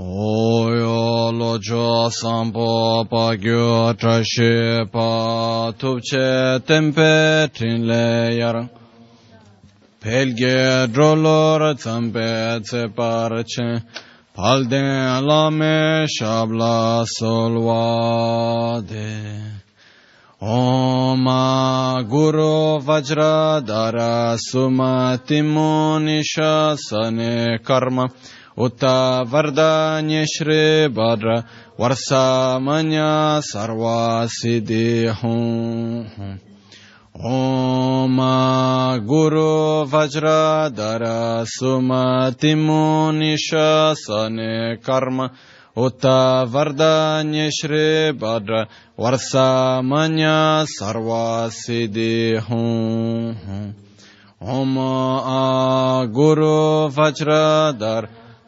Oyo lojo sampo pa gyo trashi pa tupche tempe trinle yarang. Pelge drolor tsampe tse parche palden lame shabla solvade. Om Guru Vajradhara Sumati Munisha Sane Karma Uta Vardanya Shri Bhadra Varsamanya Sarva Siddhi Hum Om Guru Vajradhara Sumati Munisha Sane Karma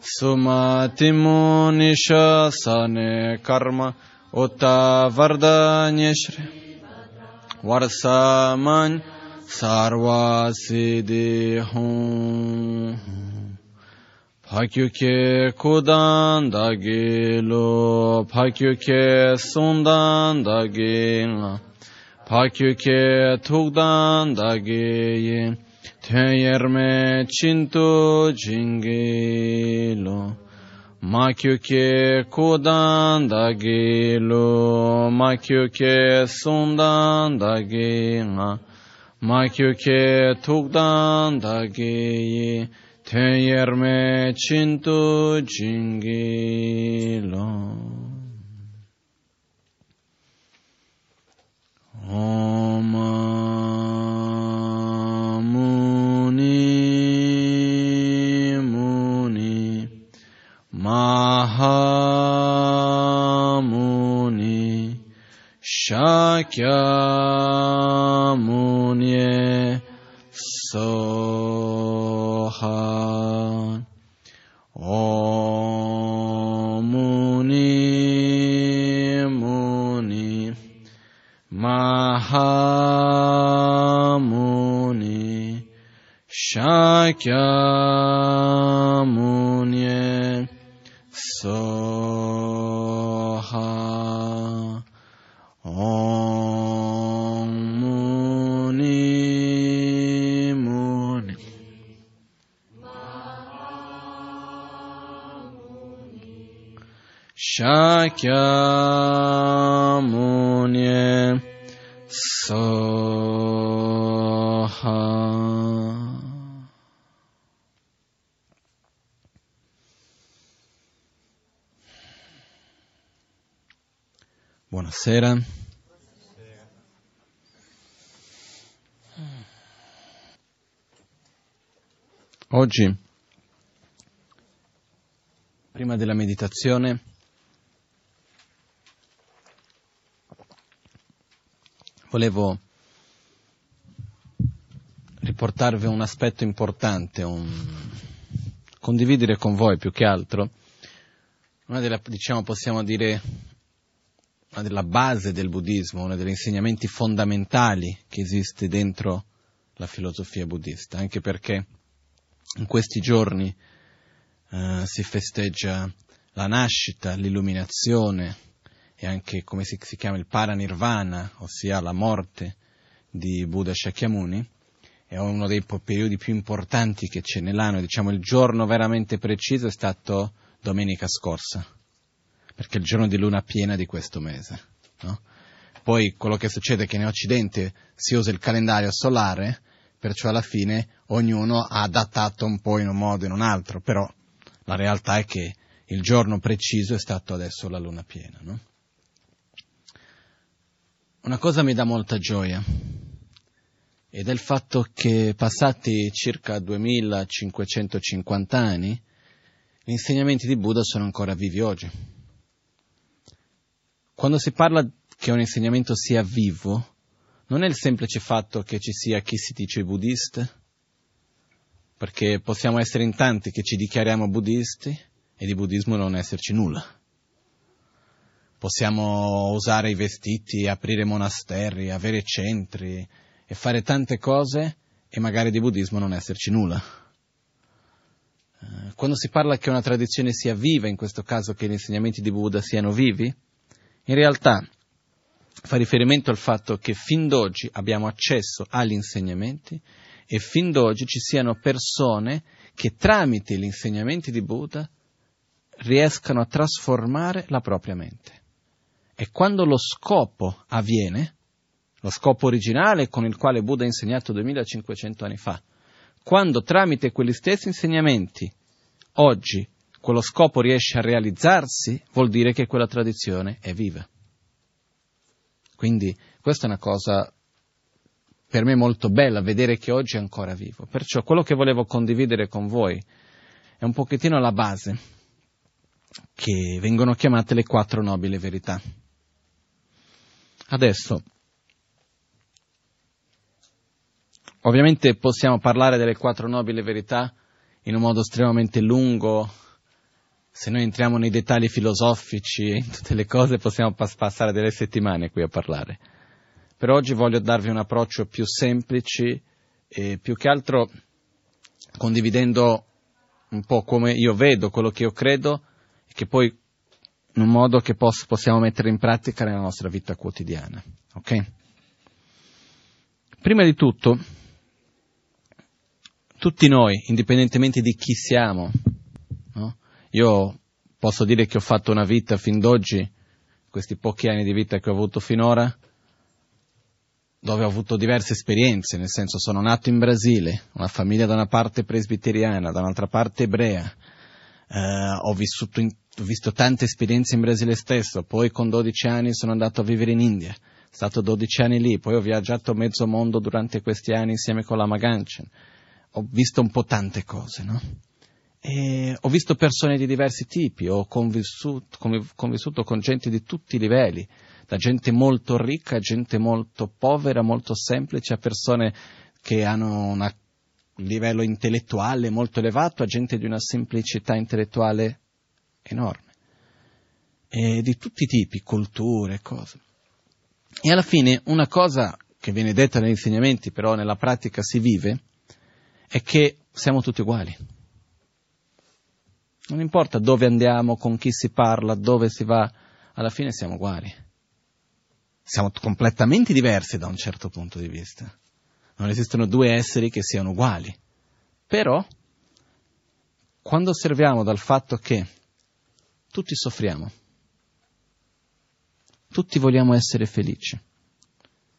Sumati Munisha Sane Karma Uta Vardanya Shri Varsamanya Sarva Siddhi Hum Pakyuke kudan da gilo, pakyuke sundan da gila, pakyuke tugdan da giyi, teyerme çintu cingilo. Makyuke kudan da gilo, makyuke sundan da gila, makyuke tugdan da giyi, Teyerme cintu jingilo. Om Mahamuni Shakya Muni Soha Om Muni Muni Mahamuni Shakya Muni Soha. Om Muni Muni. Shakya Muni Soha Buonasera. Oggi, prima della meditazione, volevo riportarvi un aspetto importante, un... condividere con voi più che altro, una delle, diciamo, possiamo dire, una della base del buddismo, uno degli insegnamenti fondamentali che esiste dentro la filosofia buddista, anche perché in questi giorni eh, si festeggia la nascita, l'illuminazione e anche come si, si chiama il paranirvana, ossia la morte di Buddha Shakyamuni, è uno dei periodi più importanti che c'è nell'anno, diciamo il giorno veramente preciso è stato domenica scorsa, perché è il giorno di luna piena di questo mese. No? Poi quello che succede è che in Occidente si usa il calendario solare, perciò alla fine ognuno ha datato un po' in un modo o in un altro, però la realtà è che il giorno preciso è stato adesso la luna piena. No? Una cosa mi dà molta gioia ed è il fatto che passati circa 2550 anni gli insegnamenti di Buddha sono ancora vivi oggi. Quando si parla che un insegnamento sia vivo, non è il semplice fatto che ci sia chi si dice buddista, perché possiamo essere in tanti che ci dichiariamo buddisti e di buddismo non esserci nulla. Possiamo usare i vestiti, aprire monasteri, avere centri e fare tante cose e magari di buddismo non esserci nulla. quando si parla che una tradizione sia viva, in questo caso che gli insegnamenti di Buddha siano vivi, in realtà fa riferimento al fatto che fin d'oggi abbiamo accesso agli insegnamenti e fin d'oggi ci siano persone che tramite gli insegnamenti di Buddha riescano a trasformare la propria mente. E quando lo scopo avviene, lo scopo originale con il quale Buddha ha insegnato 2500 anni fa, quando tramite quegli stessi insegnamenti oggi quello scopo riesce a realizzarsi, vuol dire che quella tradizione è viva. Quindi questa è una cosa per me molto bella, vedere che oggi è ancora vivo. Perciò quello che volevo condividere con voi è un pochettino la base, che vengono chiamate le quattro nobili verità. Adesso, ovviamente possiamo parlare delle quattro nobili verità in un modo estremamente lungo, se noi entriamo nei dettagli filosofici e in tutte le cose possiamo pas- passare delle settimane qui a parlare. Per oggi voglio darvi un approccio più semplice e più che altro condividendo un po' come io vedo, quello che io credo e che poi in un modo che poss- possiamo mettere in pratica nella nostra vita quotidiana. Ok? Prima di tutto, tutti noi, indipendentemente di chi siamo? Io posso dire che ho fatto una vita fin d'oggi, questi pochi anni di vita che ho avuto finora, dove ho avuto diverse esperienze, nel senso sono nato in Brasile, una famiglia da una parte presbiteriana, da un'altra parte ebrea, eh, ho, in, ho, visto tante esperienze in Brasile stesso, poi con 12 anni sono andato a vivere in India, stato 12 anni lì, poi ho viaggiato mezzo mondo durante questi anni insieme con la Maganchen, ho visto un po' tante cose, no? E ho visto persone di diversi tipi, ho convissuto, convissuto con gente di tutti i livelli, da gente molto ricca a gente molto povera, molto semplice, a persone che hanno un livello intellettuale molto elevato, a gente di una semplicità intellettuale enorme. E di tutti i tipi, culture, cose. E alla fine una cosa che viene detta negli insegnamenti, però nella pratica si vive, è che siamo tutti uguali. Non importa dove andiamo, con chi si parla, dove si va, alla fine siamo uguali. Siamo completamente diversi da un certo punto di vista. Non esistono due esseri che siano uguali. Però, quando osserviamo dal fatto che tutti soffriamo, tutti vogliamo essere felici,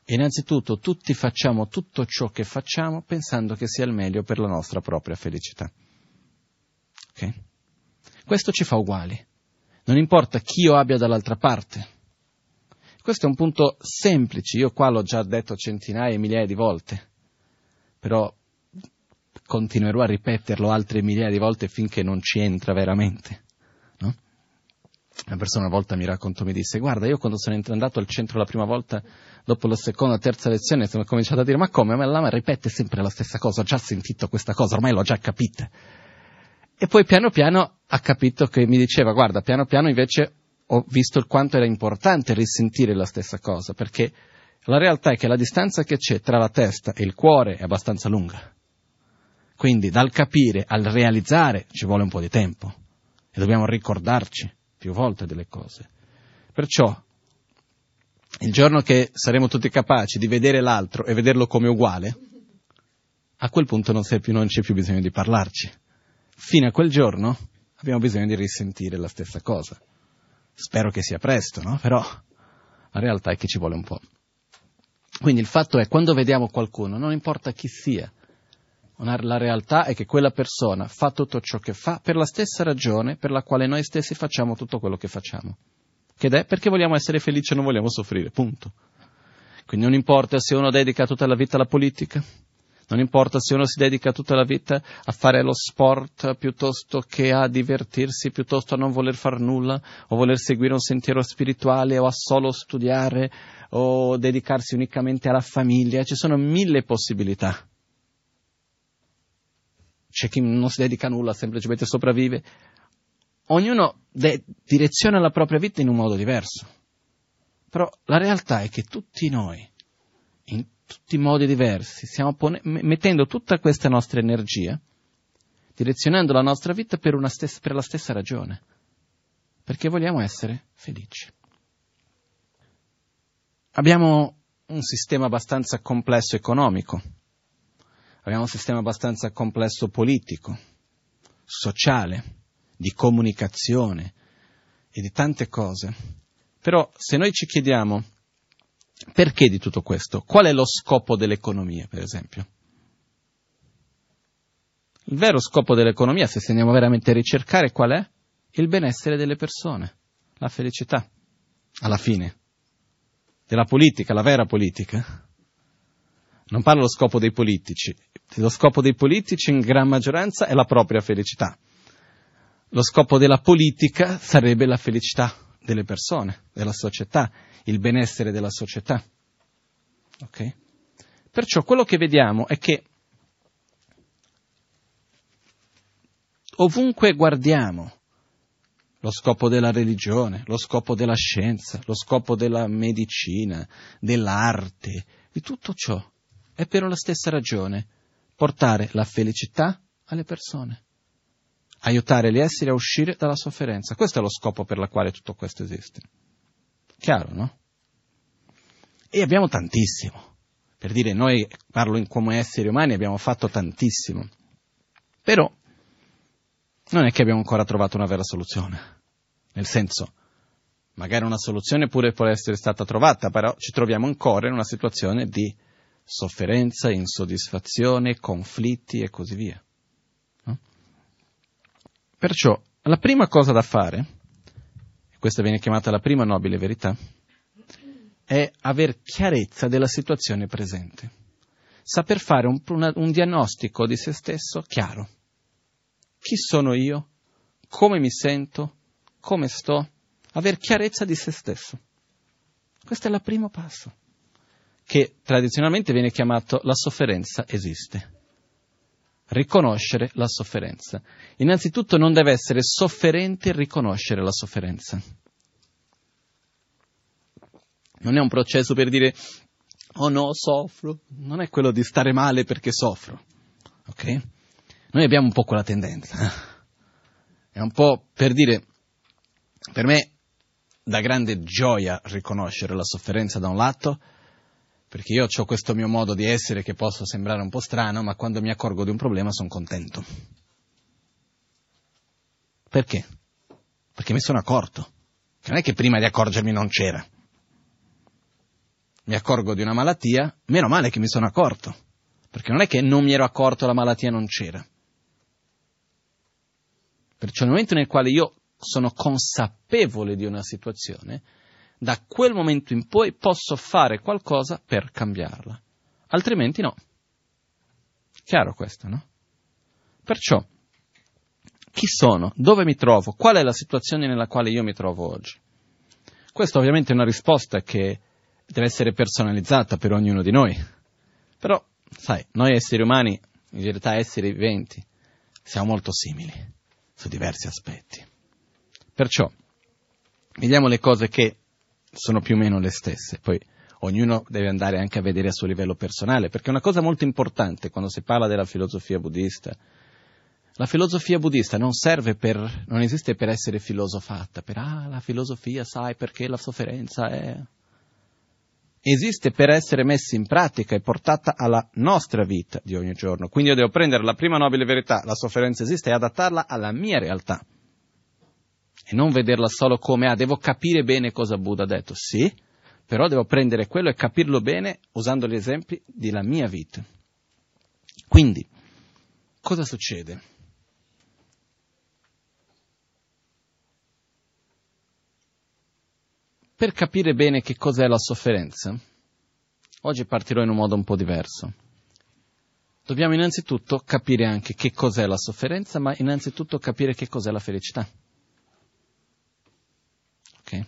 e innanzitutto tutti facciamo tutto ciò che facciamo pensando che sia il meglio per la nostra propria felicità. Okay? Questo ci fa uguali. Non importa chi io abbia dall'altra parte. Questo è un punto semplice, io qua l'ho già detto centinaia e migliaia di volte, però continuerò a ripeterlo altre migliaia di volte finché non ci entra veramente. No? Una persona una volta mi raccontò, mi disse, guarda, io quando sono andato al centro la prima volta, dopo la seconda, terza lezione, sono cominciato a dire, ma come, ma lama ripete sempre la stessa cosa, ho già sentito questa cosa, ormai l'ho già capita. E poi piano piano ha capito che mi diceva, guarda, piano piano invece ho visto il quanto era importante risentire la stessa cosa, perché la realtà è che la distanza che c'è tra la testa e il cuore è abbastanza lunga. Quindi dal capire al realizzare ci vuole un po' di tempo e dobbiamo ricordarci più volte delle cose. Perciò il giorno che saremo tutti capaci di vedere l'altro e vederlo come uguale, a quel punto non, più, non c'è più bisogno di parlarci fino a quel giorno abbiamo bisogno di risentire la stessa cosa. Spero che sia presto, no? Però la realtà è che ci vuole un po'. Quindi il fatto è, quando vediamo qualcuno, non importa chi sia, la realtà è che quella persona fa tutto ciò che fa per la stessa ragione per la quale noi stessi facciamo tutto quello che facciamo. Che è perché vogliamo essere felici e non vogliamo soffrire, punto. Quindi non importa se uno dedica tutta la vita alla politica, non importa se uno si dedica tutta la vita a fare lo sport piuttosto che a divertirsi, piuttosto a non voler fare nulla, o voler seguire un sentiero spirituale, o a solo studiare, o dedicarsi unicamente alla famiglia. Ci sono mille possibilità. C'è chi non si dedica a nulla, semplicemente sopravvive. Ognuno de- direziona la propria vita in un modo diverso. Però la realtà è che tutti noi, in tutti i modi diversi, stiamo pone- mettendo tutta questa nostra energia direzionando la nostra vita per, stessa, per la stessa ragione, perché vogliamo essere felici. Abbiamo un sistema abbastanza complesso economico, abbiamo un sistema abbastanza complesso politico, sociale, di comunicazione e di tante cose. Però se noi ci chiediamo perché di tutto questo, qual è lo scopo dell'economia, per esempio? Il vero scopo dell'economia, se andiamo veramente a ricercare, qual è? Il benessere delle persone, la felicità, alla fine. Della politica, la vera politica. Non parlo dello scopo dei politici. Lo scopo dei politici in gran maggioranza è la propria felicità. Lo scopo della politica sarebbe la felicità delle persone, della società, il benessere della società. Okay? Perciò quello che vediamo è che ovunque guardiamo, lo scopo della religione, lo scopo della scienza, lo scopo della medicina, dell'arte, di tutto ciò, è per la stessa ragione, portare la felicità alle persone, aiutare gli esseri a uscire dalla sofferenza. Questo è lo scopo per il quale tutto questo esiste. Chiaro, no? E abbiamo tantissimo. Per dire, noi, parlo in come esseri umani, abbiamo fatto tantissimo. Però non è che abbiamo ancora trovato una vera soluzione. Nel senso, magari una soluzione pure può essere stata trovata, però ci troviamo ancora in una situazione di sofferenza, insoddisfazione, conflitti e così via. Perciò la prima cosa da fare, questa viene chiamata la prima nobile verità, è aver chiarezza della situazione presente, saper fare un, una, un diagnostico di se stesso chiaro. Chi sono io, come mi sento, come sto, aver chiarezza di se stesso. Questo è il primo passo, che tradizionalmente viene chiamato la sofferenza esiste. Riconoscere la sofferenza. Innanzitutto non deve essere sofferente riconoscere la sofferenza. Non è un processo per dire, oh no, soffro. Non è quello di stare male perché soffro. Ok? Noi abbiamo un po' quella tendenza. È un po' per dire, per me da grande gioia riconoscere la sofferenza da un lato, perché io ho questo mio modo di essere che posso sembrare un po' strano, ma quando mi accorgo di un problema sono contento. Perché? Perché mi sono accorto. Non è che prima di accorgermi non c'era. Mi accorgo di una malattia, meno male che mi sono accorto. Perché non è che non mi ero accorto la malattia non c'era. Perciò nel momento nel quale io sono consapevole di una situazione, da quel momento in poi posso fare qualcosa per cambiarla. Altrimenti no. Chiaro questo, no? Perciò, chi sono? Dove mi trovo? Qual è la situazione nella quale io mi trovo oggi? Questa ovviamente è una risposta che deve essere personalizzata per ognuno di noi. Però, sai, noi esseri umani, in realtà esseri viventi, siamo molto simili su diversi aspetti. Perciò, vediamo le cose che sono più o meno le stesse, poi ognuno deve andare anche a vedere a suo livello personale, perché una cosa molto importante quando si parla della filosofia buddista. La filosofia buddista non serve per, non esiste per essere filosofata, per, ah, la filosofia sai perché la sofferenza è esiste per essere messa in pratica e portata alla nostra vita di ogni giorno. Quindi io devo prendere la prima nobile verità, la sofferenza esiste, e adattarla alla mia realtà. E non vederla solo come, ah, devo capire bene cosa Buddha ha detto. Sì, però devo prendere quello e capirlo bene usando gli esempi della mia vita. Quindi, cosa succede? Per capire bene che cos'è la sofferenza, oggi partirò in un modo un po' diverso. Dobbiamo innanzitutto capire anche che cos'è la sofferenza, ma innanzitutto capire che cos'è la felicità. Ok?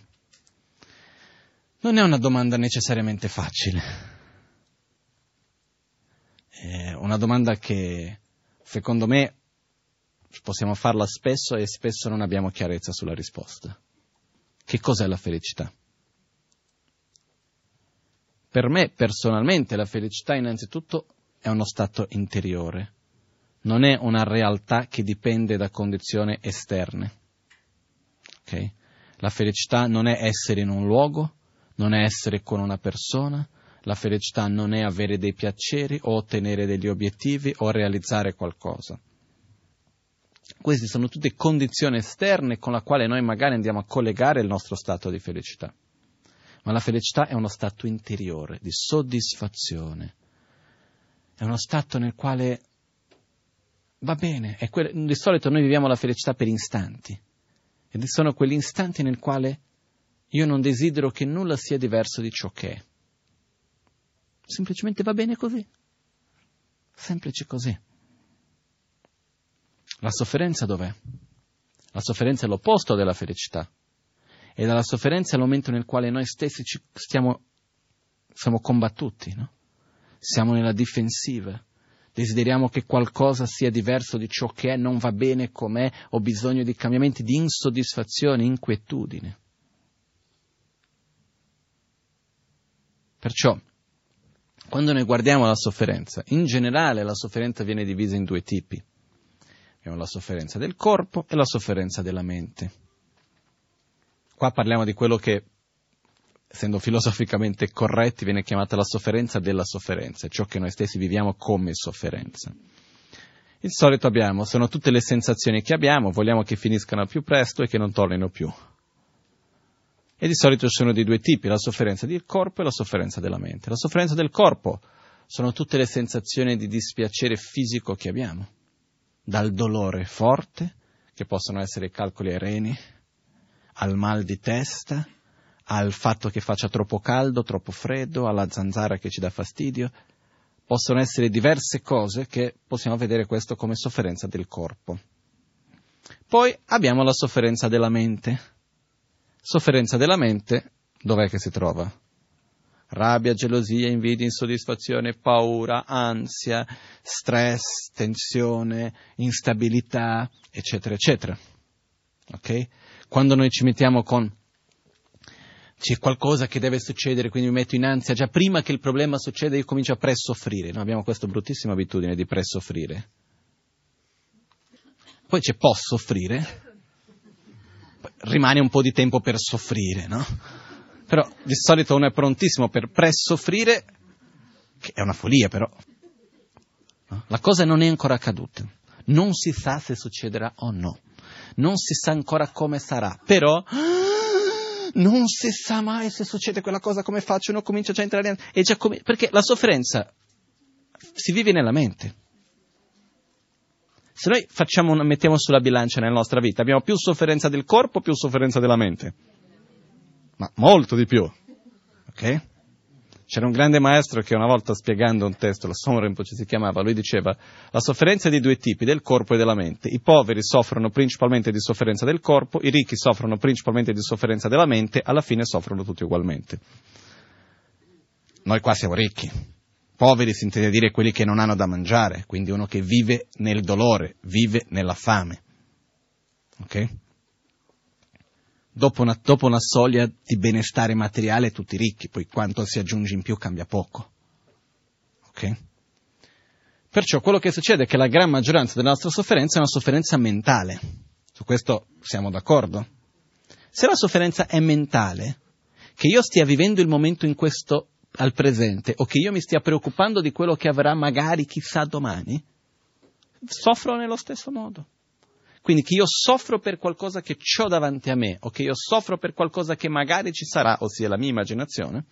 Non è una domanda necessariamente facile. È una domanda che, secondo me, possiamo farla spesso e spesso non abbiamo chiarezza sulla risposta. Che cos'è la felicità? Per me personalmente la felicità innanzitutto è uno stato interiore, non è una realtà che dipende da condizioni esterne. Okay? La felicità non è essere in un luogo, non è essere con una persona, la felicità non è avere dei piaceri o ottenere degli obiettivi o realizzare qualcosa. Queste sono tutte condizioni esterne con le quali noi magari andiamo a collegare il nostro stato di felicità. Ma la felicità è uno stato interiore, di soddisfazione. È uno stato nel quale va bene. Que- di solito noi viviamo la felicità per istanti. Ed sono quegli istanti nel quale io non desidero che nulla sia diverso di ciò che è. Semplicemente va bene così. Semplice così. La sofferenza dov'è? La sofferenza è l'opposto della felicità. E dalla sofferenza è il momento nel quale noi stessi ci stiamo, siamo combattuti, no? Siamo nella difensiva. Desideriamo che qualcosa sia diverso di ciò che è, non va bene com'è, ho bisogno di cambiamenti, di insoddisfazione, inquietudine. Perciò, quando noi guardiamo la sofferenza, in generale la sofferenza viene divisa in due tipi. Abbiamo la sofferenza del corpo e la sofferenza della mente. Qua parliamo di quello che, essendo filosoficamente corretti, viene chiamata la sofferenza della sofferenza, ciò che noi stessi viviamo come sofferenza. Il solito abbiamo, sono tutte le sensazioni che abbiamo, vogliamo che finiscano più presto e che non tornino più. E di solito sono di due tipi, la sofferenza del corpo e la sofferenza della mente. La sofferenza del corpo sono tutte le sensazioni di dispiacere fisico che abbiamo, dal dolore forte, che possono essere i calcoli ai reni, al mal di testa, al fatto che faccia troppo caldo, troppo freddo, alla zanzara che ci dà fastidio. Possono essere diverse cose che possiamo vedere questo come sofferenza del corpo. Poi abbiamo la sofferenza della mente Sofferenza della mente, dov'è che si trova? Rabbia, gelosia, invidia, insoddisfazione, paura, ansia, stress, tensione, instabilità, eccetera, eccetera. Ok? Quando noi ci mettiamo con c'è qualcosa che deve succedere, quindi mi metto in ansia, già prima che il problema succeda io comincio a presoffrire, noi abbiamo questa bruttissima abitudine di presoffrire. Poi c'è posso soffrire, rimane un po' di tempo per soffrire, no? Però di solito uno è prontissimo per pre-soffrire, che è una follia però. No? La cosa non è ancora accaduta, non si sa se succederà o no, non si sa ancora come sarà, però non si sa mai se succede quella cosa come faccio, uno comincia già a entrare, in... già com... perché la sofferenza si vive nella mente. Se noi una, mettiamo sulla bilancia nella nostra vita, abbiamo più sofferenza del corpo più sofferenza della mente? Ma molto di più. Ok? C'era un grande maestro che una volta spiegando un testo, la Somra Rinpoche si chiamava, lui diceva la sofferenza è di due tipi, del corpo e della mente. I poveri soffrono principalmente di sofferenza del corpo, i ricchi soffrono principalmente di sofferenza della mente, alla fine soffrono tutti ugualmente. Noi qua siamo ricchi, Poveri si intende dire quelli che non hanno da mangiare, quindi uno che vive nel dolore, vive nella fame. Ok? Dopo una, dopo una soglia di benestare materiale tutti ricchi, poi quanto si aggiunge in più cambia poco. Ok? Perciò quello che succede è che la gran maggioranza della nostra sofferenza è una sofferenza mentale. Su questo siamo d'accordo? Se la sofferenza è mentale, che io stia vivendo il momento in questo al presente o che io mi stia preoccupando di quello che avrà magari chissà domani, soffro nello stesso modo. Quindi che io soffro per qualcosa che ho davanti a me o che io soffro per qualcosa che magari ci sarà, ossia la mia immaginazione,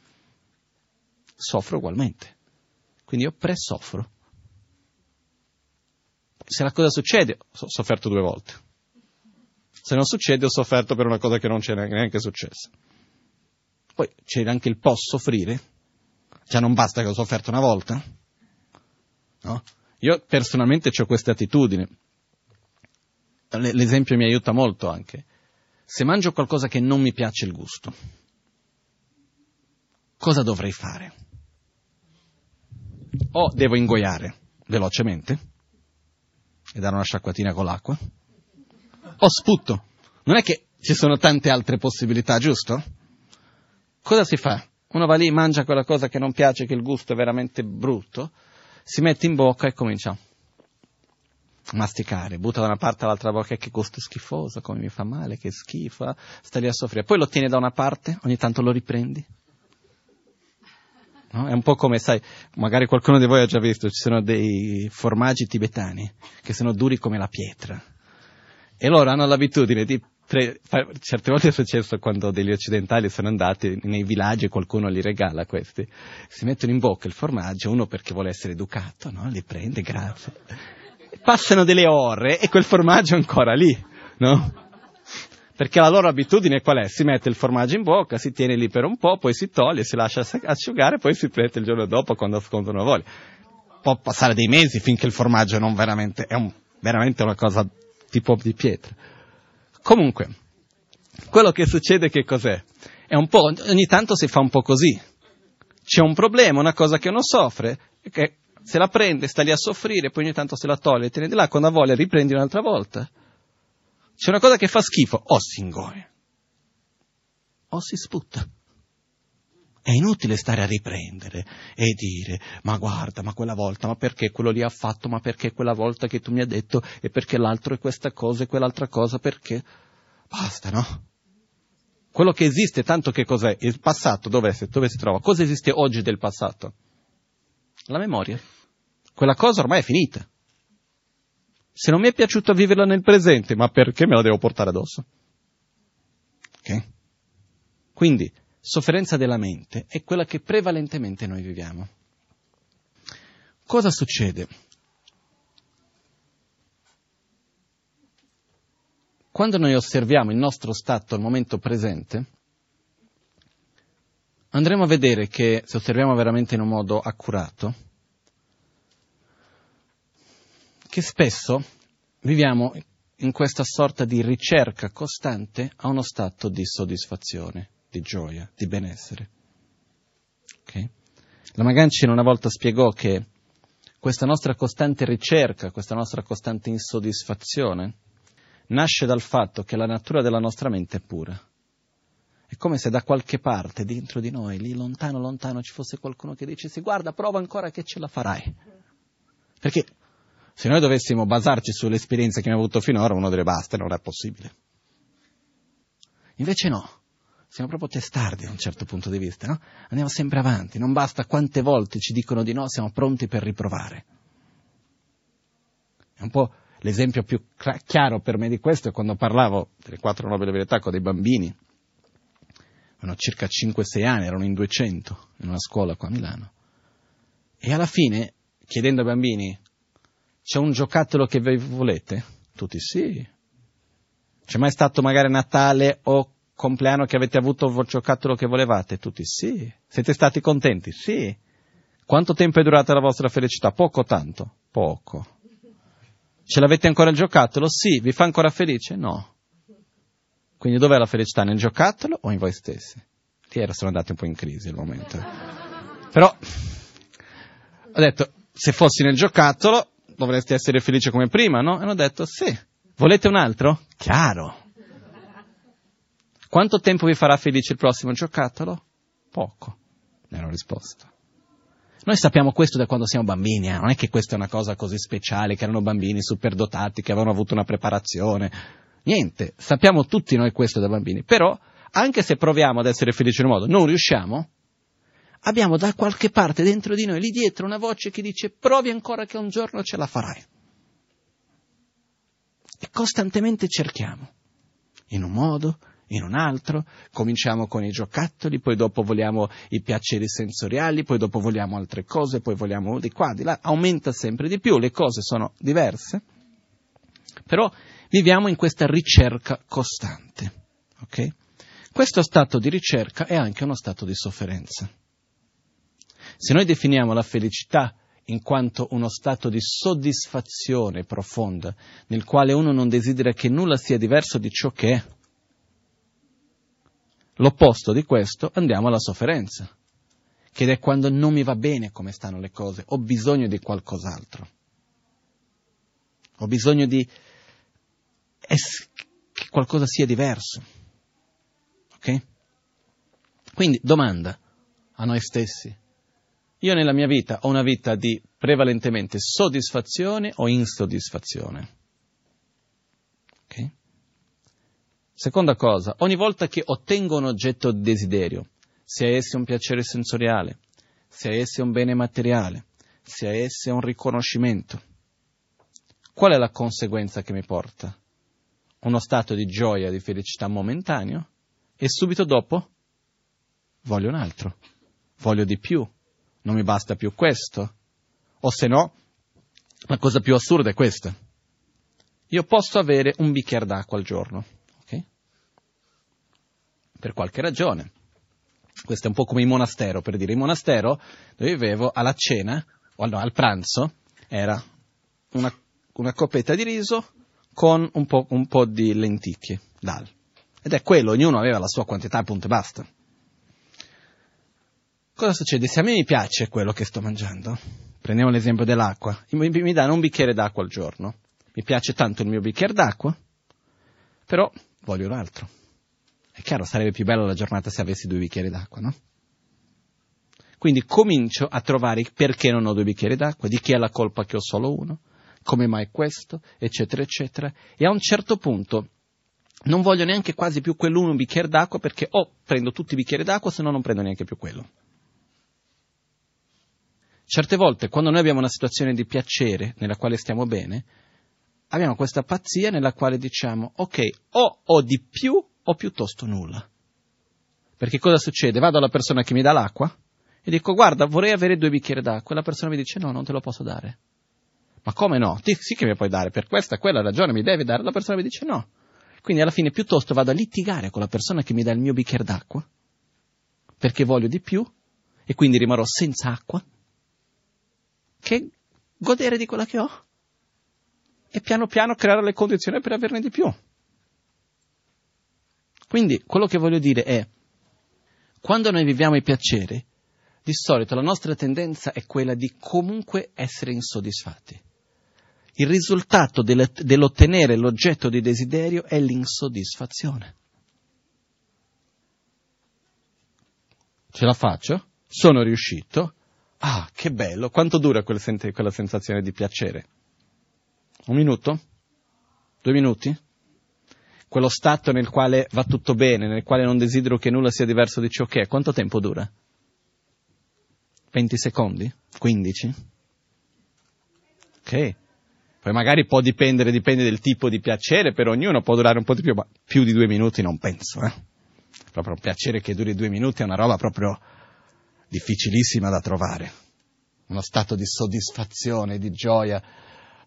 soffro ugualmente. Quindi io presoffro. Se la cosa succede, ho sofferto due volte. Se non succede, ho sofferto per una cosa che non c'è neanche successa. Poi c'è anche il post soffrire, Già non basta che ho sofferto una volta? No? Io personalmente ho queste attitudini. L'esempio mi aiuta molto anche. Se mangio qualcosa che non mi piace il gusto, cosa dovrei fare? O devo ingoiare velocemente e dare una sciacquatina con l'acqua, o sputo. Non è che ci sono tante altre possibilità, giusto? Cosa si fa? Uno va lì, mangia quella cosa che non piace, che il gusto è veramente brutto, si mette in bocca e comincia. Masticare, butta da una parte all'altra bocca che gusto schifoso, come mi fa male, che schifo, sta lì a soffrire. Poi lo tieni da una parte, ogni tanto lo riprendi. No? È un po' come, sai, magari qualcuno di voi ha già visto, ci sono dei formaggi tibetani che sono duri come la pietra. E loro hanno l'abitudine di Pre, certe volte è successo quando degli occidentali sono andati nei villaggi e qualcuno li regala questi. Si mettono in bocca il formaggio, uno perché vuole essere educato, no? Li prende, grazie. Passano delle ore e quel formaggio è ancora lì, no? Perché la loro abitudine qual è? Si mette il formaggio in bocca, si tiene lì per un po', poi si toglie, si lascia asciugare, poi si prende il giorno dopo quando scontano voglia. Può passare dei mesi finché il formaggio non veramente, è un, veramente una cosa tipo di pietra. Comunque, quello che succede che cos'è? È un po', ogni tanto si fa un po' così. C'è un problema, una cosa che uno soffre, che se la prende, sta lì a soffrire, poi ogni tanto se la toglie, tiene di là, quando ha voglia riprendi un'altra volta. C'è una cosa che fa schifo, o si ingoia, o si sputta. È inutile stare a riprendere e dire, ma guarda, ma quella volta, ma perché quello lì ha fatto, ma perché quella volta che tu mi hai detto, e perché l'altro è questa cosa e quell'altra cosa, perché... Basta, no? Quello che esiste, tanto che cos'è? Il passato dove, dove si trova? Cosa esiste oggi del passato? La memoria. Quella cosa ormai è finita. Se non mi è piaciuto viverla nel presente, ma perché me la devo portare addosso? Ok? Quindi, sofferenza della mente è quella che prevalentemente noi viviamo. Cosa succede? Quando noi osserviamo il nostro stato al momento presente, andremo a vedere che, se osserviamo veramente in un modo accurato, che spesso viviamo in questa sorta di ricerca costante a uno stato di soddisfazione di gioia, di benessere. Okay? La Magancina una volta spiegò che questa nostra costante ricerca, questa nostra costante insoddisfazione, nasce dal fatto che la natura della nostra mente è pura. È come se da qualche parte dentro di noi, lì lontano, lontano, ci fosse qualcuno che dice, sì, guarda, prova ancora che ce la farai. Perché se noi dovessimo basarci sull'esperienza che abbiamo avuto finora, uno direbbe basta, non è possibile. Invece no. Siamo proprio testardi da un certo punto di vista, no? Andiamo sempre avanti, non basta quante volte ci dicono di no, siamo pronti per riprovare. È un po' l'esempio più chiaro per me di questo è quando parlavo delle quattro nobili verità con dei bambini, erano circa 5-6 anni, erano in 200 in una scuola qua a Milano. E alla fine, chiedendo ai bambini, c'è un giocattolo che vi volete? Tutti sì. C'è mai stato magari Natale o compleanno che avete avuto il giocattolo che volevate? Tutti sì. Siete stati contenti? Sì. Quanto tempo è durata la vostra felicità? Poco o tanto? Poco. Ce l'avete ancora il giocattolo? Sì. Vi fa ancora felice? No. Quindi dov'è la felicità? Nel giocattolo o in voi stessi? Lì era, sono andati un po' in crisi al momento. Però, ho detto, se fossi nel giocattolo dovresti essere felice come prima, no? E hanno detto, sì. Volete un altro? Chiaro. Quanto tempo vi farà felice il prossimo giocattolo? Poco, mi hanno risposto. Noi sappiamo questo da quando siamo bambini, eh? non è che questa è una cosa così speciale, che erano bambini superdotati, che avevano avuto una preparazione. Niente, sappiamo tutti noi questo da bambini, però anche se proviamo ad essere felici in un modo, non riusciamo, abbiamo da qualche parte dentro di noi, lì dietro, una voce che dice provi ancora che un giorno ce la farai. E costantemente cerchiamo, in un modo, in un altro, cominciamo con i giocattoli, poi dopo vogliamo i piaceri sensoriali, poi dopo vogliamo altre cose, poi vogliamo di qua, di là, aumenta sempre di più, le cose sono diverse, però viviamo in questa ricerca costante. Okay? Questo stato di ricerca è anche uno stato di sofferenza. Se noi definiamo la felicità in quanto uno stato di soddisfazione profonda, nel quale uno non desidera che nulla sia diverso di ciò che è, L'opposto di questo andiamo alla sofferenza, che è quando non mi va bene come stanno le cose, ho bisogno di qualcos'altro. Ho bisogno di es- che qualcosa sia diverso. Ok? Quindi domanda a noi stessi. Io nella mia vita ho una vita di prevalentemente soddisfazione o insoddisfazione. Okay? Seconda cosa, ogni volta che ottengo un oggetto di desiderio, sia esso un piacere sensoriale, sia esso un bene materiale, sia esso un riconoscimento, qual è la conseguenza che mi porta? Uno stato di gioia, di felicità momentaneo e subito dopo voglio un altro, voglio di più, non mi basta più questo, o se no, la cosa più assurda è questa. Io posso avere un bicchiere d'acqua al giorno, ok? Per qualche ragione. Questo è un po' come il monastero, per dire, il monastero dove vivevo alla cena, o no, al pranzo, era una, una coppetta di riso con un po', un po' di lenticchie, dal. Ed è quello, ognuno aveva la sua quantità, punto e basta. Cosa succede? Se a me mi piace quello che sto mangiando, prendiamo l'esempio dell'acqua, mi, mi danno un bicchiere d'acqua al giorno, mi piace tanto il mio bicchiere d'acqua, però voglio un altro. È chiaro, sarebbe più bella la giornata se avessi due bicchieri d'acqua, no? Quindi comincio a trovare perché non ho due bicchieri d'acqua, di chi è la colpa che ho solo uno, come mai questo, eccetera, eccetera. E a un certo punto non voglio neanche quasi più quell'uno un bicchiere d'acqua perché o prendo tutti i bicchieri d'acqua se no non prendo neanche più quello. Certe volte, quando noi abbiamo una situazione di piacere nella quale stiamo bene, abbiamo questa pazzia nella quale diciamo, ok, o ho di più o piuttosto nulla. Perché cosa succede? Vado alla persona che mi dà l'acqua e dico, guarda, vorrei avere due bicchieri d'acqua. E la persona mi dice, no, non te lo posso dare. Ma come no? Ti, sì che mi puoi dare, per questa, quella ragione mi devi dare. La persona mi dice no. Quindi alla fine piuttosto vado a litigare con la persona che mi dà il mio bicchiere d'acqua, perché voglio di più, e quindi rimarrò senza acqua, che godere di quella che ho e piano piano creare le condizioni per averne di più. Quindi quello che voglio dire è, quando noi viviamo i piaceri, di solito la nostra tendenza è quella di comunque essere insoddisfatti. Il risultato dell'ottenere l'oggetto di desiderio è l'insoddisfazione. Ce la faccio? Sono riuscito? Ah, che bello! Quanto dura quella, sensazione di piacere? Un minuto? Due minuti? Quello stato nel quale va tutto bene, nel quale non desidero che nulla sia diverso di ciò che è, quanto tempo dura? 20 secondi? 15? Ok. Poi magari può dipendere, dipende del tipo di piacere, per ognuno può durare un po' di più, ma più di due minuti non penso, eh. Proprio un piacere che duri due minuti è una roba proprio difficilissima da trovare. Uno stato di soddisfazione, di gioia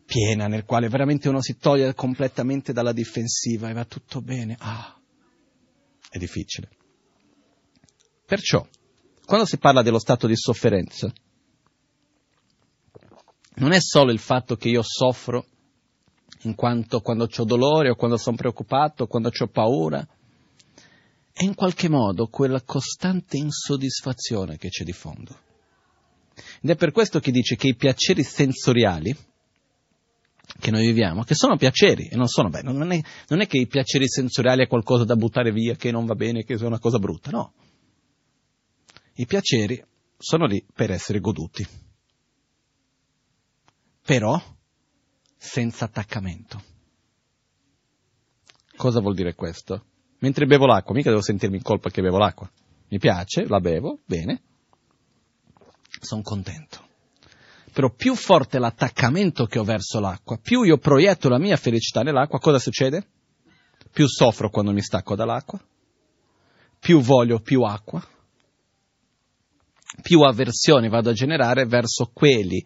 piena, nel quale veramente uno si toglie completamente dalla difensiva e va tutto bene. Ah, è difficile. Perciò, quando si parla dello stato di sofferenza, non è solo il fatto che io soffro in quanto quando ho dolore o quando sono preoccupato o quando ho paura, è in qualche modo quella costante insoddisfazione che c'è di fondo. Ed è per questo che dice che i piaceri sensoriali che noi viviamo, che sono piaceri e non sono, beh, non è, non è che i piaceri sensoriali è qualcosa da buttare via, che non va bene, che è una cosa brutta, no. I piaceri sono lì per essere goduti, però senza attaccamento. Cosa vuol dire questo? Mentre bevo l'acqua, mica devo sentirmi in colpa che bevo l'acqua. Mi piace, la bevo, bene, sono contento. Però più forte l'attaccamento che ho verso l'acqua, più io proietto la mia felicità nell'acqua, cosa succede? Più soffro quando mi stacco dall'acqua, più voglio più acqua, più avversione vado a generare verso quelli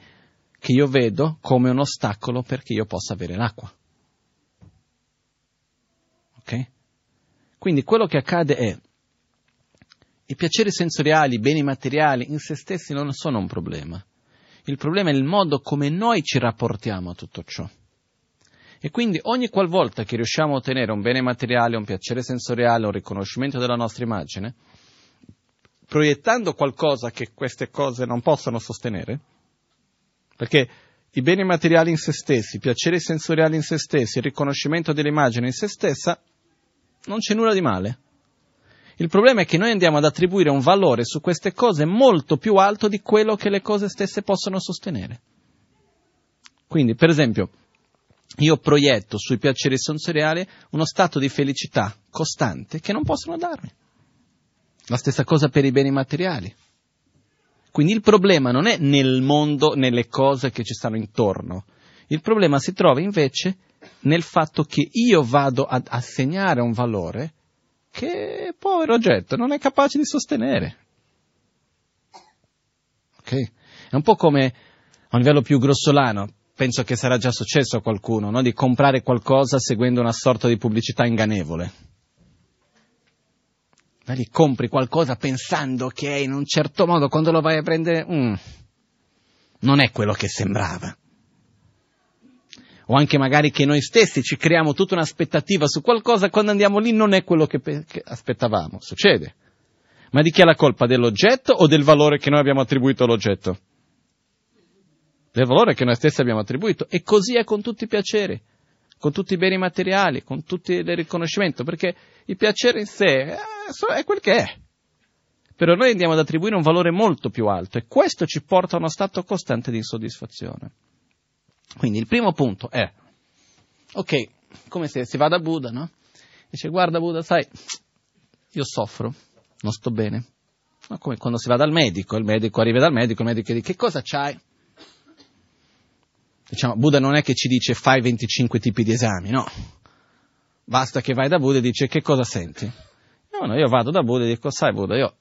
che io vedo come un ostacolo perché io possa avere l'acqua. Ok? Quindi quello che accade è i piaceri sensoriali, i beni materiali in se stessi non sono un problema. Il problema è il modo come noi ci rapportiamo a tutto ciò. E quindi ogni qualvolta che riusciamo a ottenere un bene materiale, un piacere sensoriale, un riconoscimento della nostra immagine, proiettando qualcosa che queste cose non possono sostenere, perché i beni materiali in se stessi, i piaceri sensoriali in se stessi, il riconoscimento dell'immagine in se stessa, non c'è nulla di male. Il problema è che noi andiamo ad attribuire un valore su queste cose molto più alto di quello che le cose stesse possono sostenere. Quindi, per esempio, io proietto sui piaceri sensoriali uno stato di felicità costante che non possono darmi. La stessa cosa per i beni materiali. Quindi il problema non è nel mondo, nelle cose che ci stanno intorno. Il problema si trova invece nel fatto che io vado ad assegnare un valore che povero oggetto non è capace di sostenere. Ok? È un po' come a un livello più grossolano, penso che sarà già successo a qualcuno, no? di comprare qualcosa seguendo una sorta di pubblicità ingannevole. Lì compri qualcosa pensando che in un certo modo, quando lo vai a prendere, mm, non è quello che sembrava. O anche magari che noi stessi ci creiamo tutta un'aspettativa su qualcosa, quando andiamo lì non è quello che, pe- che aspettavamo. Succede. Ma di chi è la colpa? Dell'oggetto o del valore che noi abbiamo attribuito all'oggetto? del valore che noi stessi abbiamo attribuito. E così è con tutti i piaceri, con tutti i beni materiali, con tutti il riconoscimento, perché il piacere in sé è quel che è. Però noi andiamo ad attribuire un valore molto più alto e questo ci porta a uno stato costante di insoddisfazione. Quindi il primo punto è, ok, come se si va da Buddha, no? Dice, guarda Buddha, sai, io soffro, non sto bene. Ma come quando si va dal medico, il medico arriva dal medico, il medico dice, che cosa c'hai? Diciamo, Buddha non è che ci dice fai 25 tipi di esami, no. Basta che vai da Buddha e dice che cosa senti. No, no, io vado da Buddha e dico, sai Buddha, io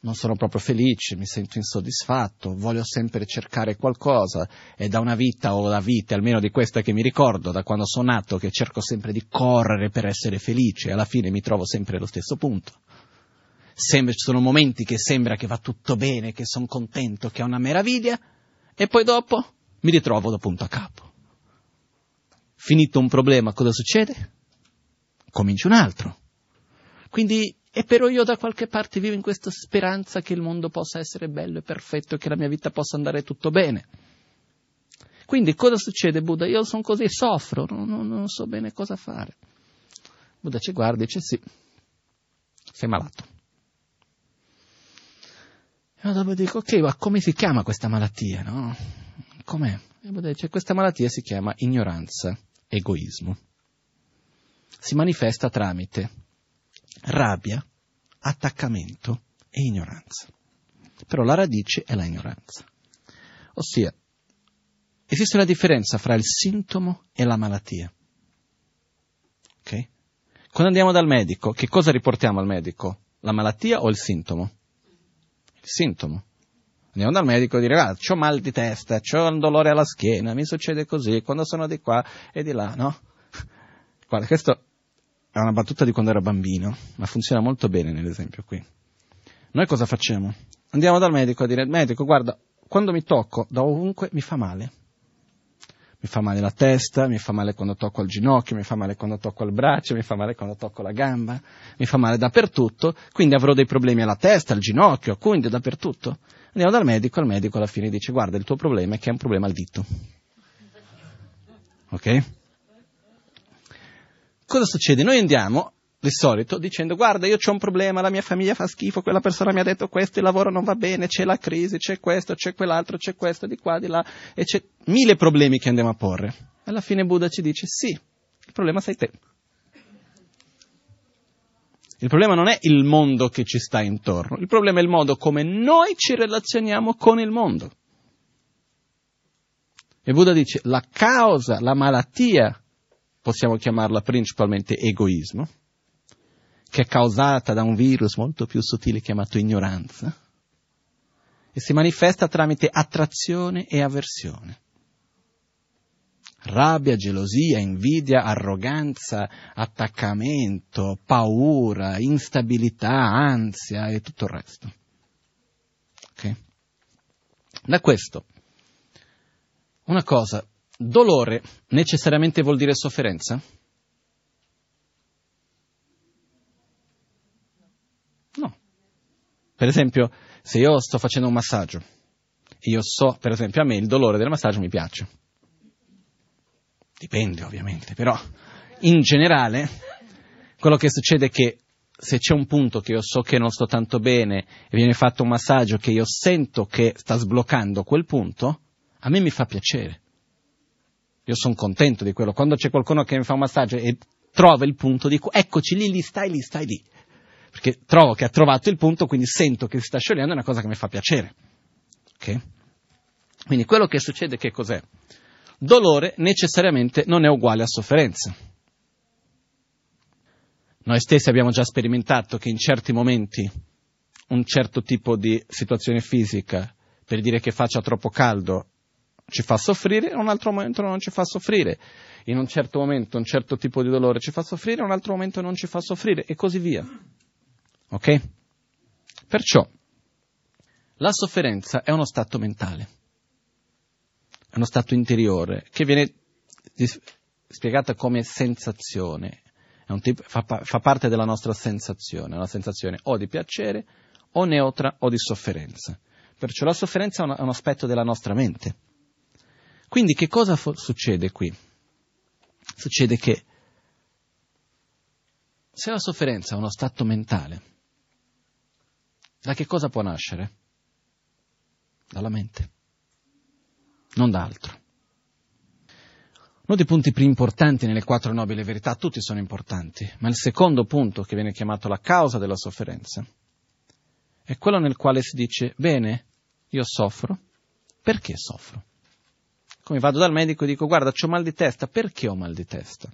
non sono proprio felice, mi sento insoddisfatto, voglio sempre cercare qualcosa, è da una vita o da vite, almeno di questa che mi ricordo, da quando sono nato, che cerco sempre di correre per essere felice e alla fine mi trovo sempre allo stesso punto. Sempre, ci sono momenti che sembra che va tutto bene, che sono contento, che è una meraviglia, e poi dopo mi ritrovo da punto a capo. Finito un problema, cosa succede? Cominci un altro. Quindi, e però io da qualche parte vivo in questa speranza che il mondo possa essere bello e perfetto e che la mia vita possa andare tutto bene. Quindi cosa succede, Buddha? Io sono così, soffro, non, non, so bene cosa fare. Buddha ci guarda e dice sì, sei malato. E dopo dico, ok, ma come si chiama questa malattia, no? Com'è? Dice, questa malattia si chiama ignoranza, egoismo. Si manifesta tramite rabbia, attaccamento e ignoranza. Però la radice è la ignoranza. Ossia, esiste una differenza fra il sintomo e la malattia. Ok? Quando andiamo dal medico, che cosa riportiamo al medico? La malattia o il sintomo? Il sintomo. Andiamo dal medico e dire, ah, ho mal di testa, ho un dolore alla schiena, mi succede così, quando sono di qua e di là, no? Guarda, questo è una battuta di quando ero bambino, ma funziona molto bene nell'esempio qui. Noi cosa facciamo? Andiamo dal medico a dire, medico, guarda, quando mi tocco da ovunque mi fa male. Mi fa male la testa, mi fa male quando tocco al ginocchio, mi fa male quando tocco al braccio, mi fa male quando tocco la gamba, mi fa male dappertutto, quindi avrò dei problemi alla testa, al ginocchio, quindi dappertutto. Andiamo dal medico, il medico alla fine dice guarda il tuo problema è che hai un problema al dito. Ok? Cosa succede? Noi andiamo, di solito, dicendo guarda io ho un problema, la mia famiglia fa schifo, quella persona mi ha detto questo, il lavoro non va bene, c'è la crisi, c'è questo, c'è quell'altro, c'è questo, di qua, di là, e c'è mille problemi che andiamo a porre. Alla fine Buddha ci dice sì, il problema sei te. Il problema non è il mondo che ci sta intorno, il problema è il modo come noi ci relazioniamo con il mondo. E Buddha dice, la causa, la malattia, possiamo chiamarla principalmente egoismo, che è causata da un virus molto più sottile chiamato ignoranza, e si manifesta tramite attrazione e avversione rabbia, gelosia, invidia, arroganza, attaccamento, paura, instabilità, ansia e tutto il resto. Okay? Da questo, una cosa, dolore necessariamente vuol dire sofferenza? No. Per esempio, se io sto facendo un massaggio, io so, per esempio, a me il dolore del massaggio mi piace Dipende ovviamente, però in generale quello che succede è che se c'è un punto che io so che non sto tanto bene e viene fatto un massaggio che io sento che sta sbloccando quel punto, a me mi fa piacere. Io sono contento di quello. Quando c'è qualcuno che mi fa un massaggio e trova il punto, dico eccoci lì, lì stai, lì stai lì. Perché trovo che ha trovato il punto, quindi sento che si sta sciogliendo, è una cosa che mi fa piacere. Ok? Quindi quello che succede che cos'è? Dolore necessariamente non è uguale a sofferenza. Noi stessi abbiamo già sperimentato che in certi momenti un certo tipo di situazione fisica, per dire che faccia troppo caldo, ci fa soffrire, in un altro momento non ci fa soffrire. In un certo momento un certo tipo di dolore ci fa soffrire, in un altro momento non ci fa soffrire, e così via. Ok? Perciò la sofferenza è uno stato mentale, è uno stato interiore che viene spiegata come sensazione, tipo, fa, fa, parte della nostra sensazione, una sensazione o di piacere o neutra o di sofferenza. Perciò la sofferenza è un, è un aspetto della nostra mente. Quindi che cosa fo- succede qui? Succede che se la sofferenza è uno stato mentale, da che cosa può nascere? Dalla mente, non da altro. Uno dei punti più importanti nelle quattro nobili verità, tutti sono importanti, ma il secondo punto che viene chiamato la causa della sofferenza è quello nel quale si dice, bene, io soffro, perché soffro? Come vado dal medico e dico, guarda, ho mal di testa, perché ho mal di testa?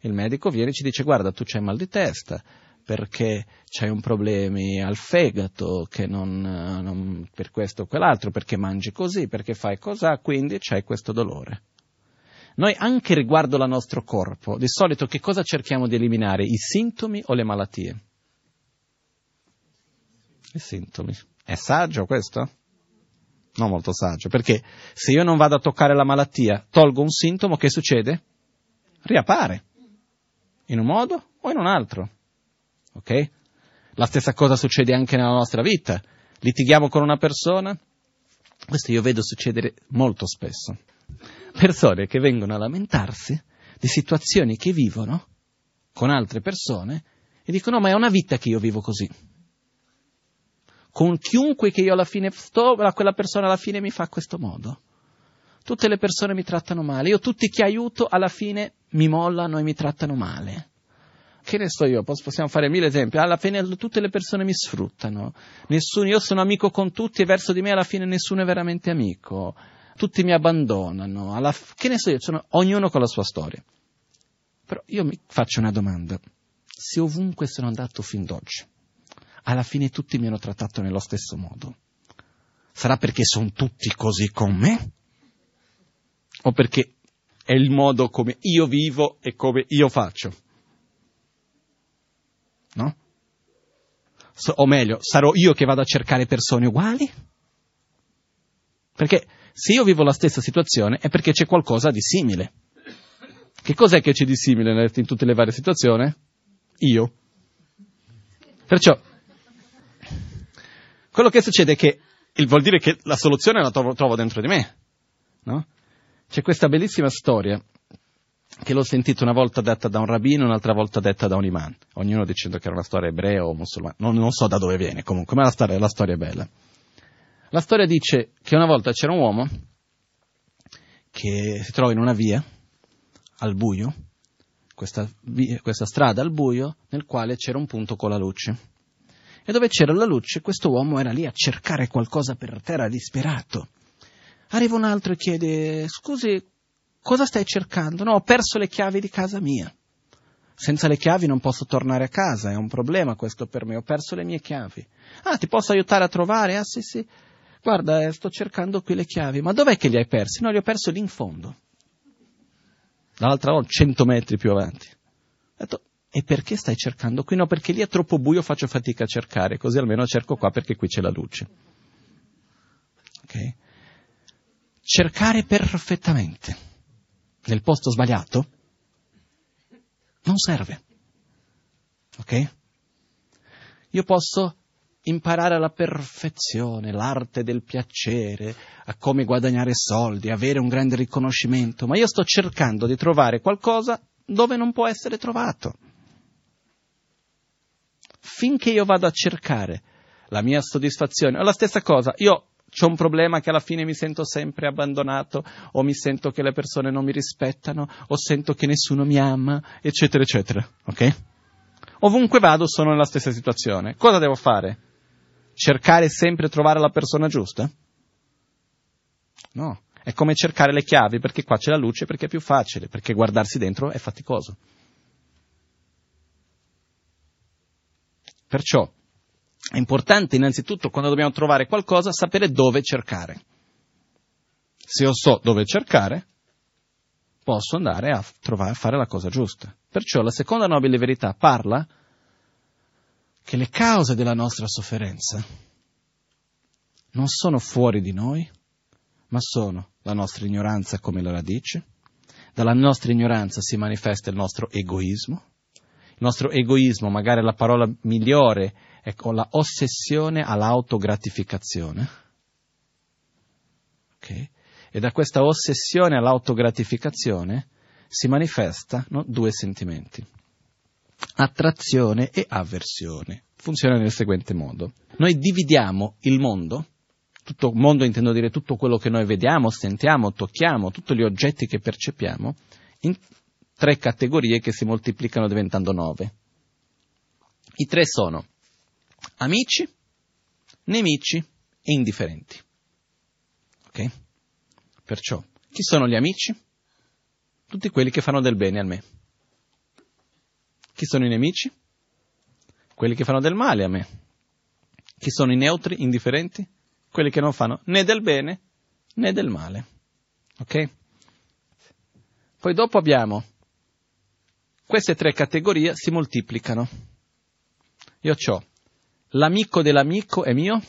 Il medico viene e ci dice, guarda, tu c'hai mal di testa, perché c'hai un problema al fegato, che non, non, per questo o quell'altro, perché mangi così, perché fai così, quindi c'hai questo dolore. Noi anche riguardo al nostro corpo, di solito che cosa cerchiamo di eliminare? I sintomi o le malattie? I sintomi. È saggio questo? Non molto saggio, perché se io non vado a toccare la malattia, tolgo un sintomo, che succede? Riappare. In un modo o in un altro. Ok? La stessa cosa succede anche nella nostra vita. Litighiamo con una persona? Questo io vedo succedere molto spesso persone che vengono a lamentarsi di situazioni che vivono con altre persone e dicono ma è una vita che io vivo così. Con chiunque che io alla fine sto, quella persona alla fine mi fa a questo modo. Tutte le persone mi trattano male, io tutti che aiuto alla fine mi mollano e mi trattano male. Che ne so io, possiamo fare mille esempi, alla fine tutte le persone mi sfruttano, nessuno, io sono amico con tutti e verso di me alla fine nessuno è veramente amico tutti mi abbandonano, alla, che ne so io, sono, ognuno con la sua storia. Però io mi faccio una domanda, se ovunque sono andato fin d'oggi, alla fine tutti mi hanno trattato nello stesso modo, sarà perché sono tutti così con me? O perché è il modo come io vivo e come io faccio? No? O meglio, sarò io che vado a cercare persone uguali? Perché se io vivo la stessa situazione è perché c'è qualcosa di simile. Che cos'è che c'è di simile in tutte le varie situazioni? Io. Perciò, quello che succede è che vuol dire che la soluzione la trovo, trovo dentro di me. No? C'è questa bellissima storia che l'ho sentita una volta detta da un rabbino, un'altra volta detta da un imam, ognuno dicendo che era una storia ebrea o musulmana, non, non so da dove viene comunque, ma la storia, la storia è bella. La storia dice che una volta c'era un uomo che si trova in una via al buio, questa, via, questa strada al buio, nel quale c'era un punto con la luce. E dove c'era la luce, questo uomo era lì a cercare qualcosa per terra, disperato. Arriva un altro e chiede, scusi, cosa stai cercando? No, ho perso le chiavi di casa mia. Senza le chiavi non posso tornare a casa, è un problema questo per me, ho perso le mie chiavi. Ah, ti posso aiutare a trovare? Ah, sì, sì guarda, sto cercando qui le chiavi, ma dov'è che li hai persi? No, li ho persi lì in fondo. Dall'altra volta, cento metri più avanti. Ho detto, e perché stai cercando qui? No, perché lì è troppo buio, faccio fatica a cercare, così almeno cerco qua perché qui c'è la luce. Ok? Cercare perfettamente nel posto sbagliato non serve. Ok? Io posso imparare alla perfezione l'arte del piacere, a come guadagnare soldi, avere un grande riconoscimento, ma io sto cercando di trovare qualcosa dove non può essere trovato. Finché io vado a cercare la mia soddisfazione, è la stessa cosa, io ho un problema che alla fine mi sento sempre abbandonato, o mi sento che le persone non mi rispettano, o sento che nessuno mi ama, eccetera, eccetera, ok? Ovunque vado sono nella stessa situazione. Cosa devo fare? Cercare sempre di trovare la persona giusta? No, è come cercare le chiavi perché qua c'è la luce perché è più facile, perché guardarsi dentro è faticoso. Perciò è importante innanzitutto quando dobbiamo trovare qualcosa sapere dove cercare. Se io so dove cercare, posso andare a trovare, a fare la cosa giusta. Perciò la seconda nobile verità parla che le cause della nostra sofferenza non sono fuori di noi, ma sono la nostra ignoranza come la radice. Dalla nostra ignoranza si manifesta il nostro egoismo. Nostro egoismo, magari la parola migliore, è con la ossessione all'autogratificazione. Okay? E da questa ossessione all'autogratificazione si manifestano due sentimenti, attrazione e avversione. Funziona nel seguente modo. Noi dividiamo il mondo tutto mondo intendo dire tutto quello che noi vediamo, sentiamo, tocchiamo, tutti gli oggetti che percepiamo, in tre categorie che si moltiplicano diventando nove. I tre sono amici, nemici e indifferenti. Ok? Perciò, chi sono gli amici? Tutti quelli che fanno del bene a me. Chi sono i nemici? Quelli che fanno del male a me. Chi sono i neutri, indifferenti? quelli che non fanno né del bene né del male. Ok? Poi dopo abbiamo queste tre categorie si moltiplicano. Io ho l'amico dell'amico è mio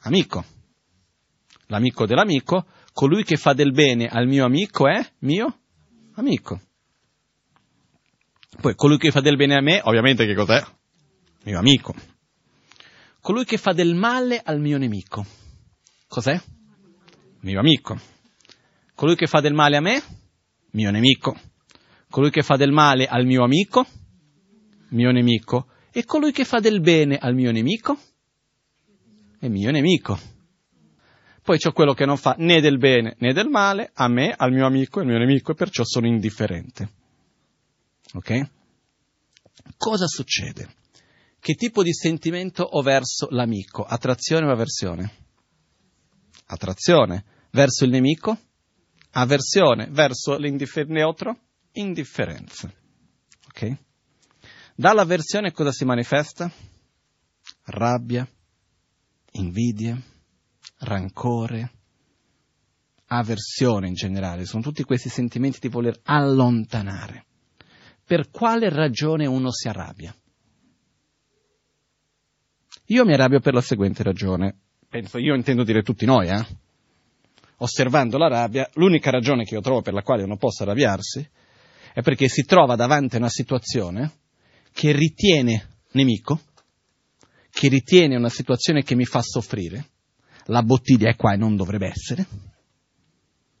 amico. L'amico dell'amico, colui che fa del bene al mio amico è mio amico. Poi colui che fa del bene a me, ovviamente che cos'è? Mio amico colui che fa del male al mio nemico. Cos'è? Mio amico. Colui che fa del male a me? Mio nemico. Colui che fa del male al mio amico? Mio nemico. E colui che fa del bene al mio nemico? È mio nemico. Poi c'è quello che non fa né del bene né del male a me, al mio amico e al mio nemico e perciò sono indifferente. Ok? Cosa succede? Che tipo di sentimento ho verso l'amico? Attrazione o avversione? Attrazione. Verso il nemico? Avversione. Verso l'indifferente neutro? Indifferenza. Ok? Dall'avversione cosa si manifesta? Rabbia, invidia, rancore, avversione in generale. Sono tutti questi sentimenti di voler allontanare. Per quale ragione uno si arrabbia? Io mi arrabbio per la seguente ragione. Penso, io intendo dire tutti noi, eh? Osservando la rabbia, l'unica ragione che io trovo per la quale uno possa arrabbiarsi è perché si trova davanti a una situazione che ritiene nemico, che ritiene una situazione che mi fa soffrire. La bottiglia è qua e non dovrebbe essere.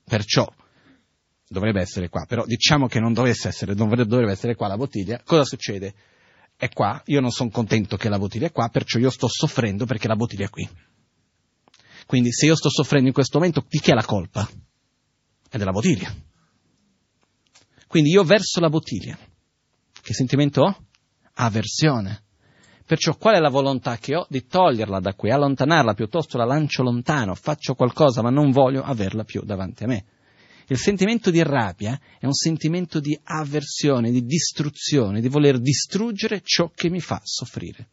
Perciò dovrebbe essere qua, però diciamo che non dovesse essere, dovrebbe essere qua la bottiglia. Cosa succede? è qua, io non sono contento che la bottiglia è qua, perciò io sto soffrendo perché la bottiglia è qui. Quindi se io sto soffrendo in questo momento, di chi è la colpa? È della bottiglia. Quindi io verso la bottiglia. Che sentimento ho? Aversione. Perciò qual è la volontà che ho? Di toglierla da qui, allontanarla, piuttosto la lancio lontano, faccio qualcosa ma non voglio averla più davanti a me. Il sentimento di rabbia è un sentimento di avversione, di distruzione, di voler distruggere ciò che mi fa soffrire.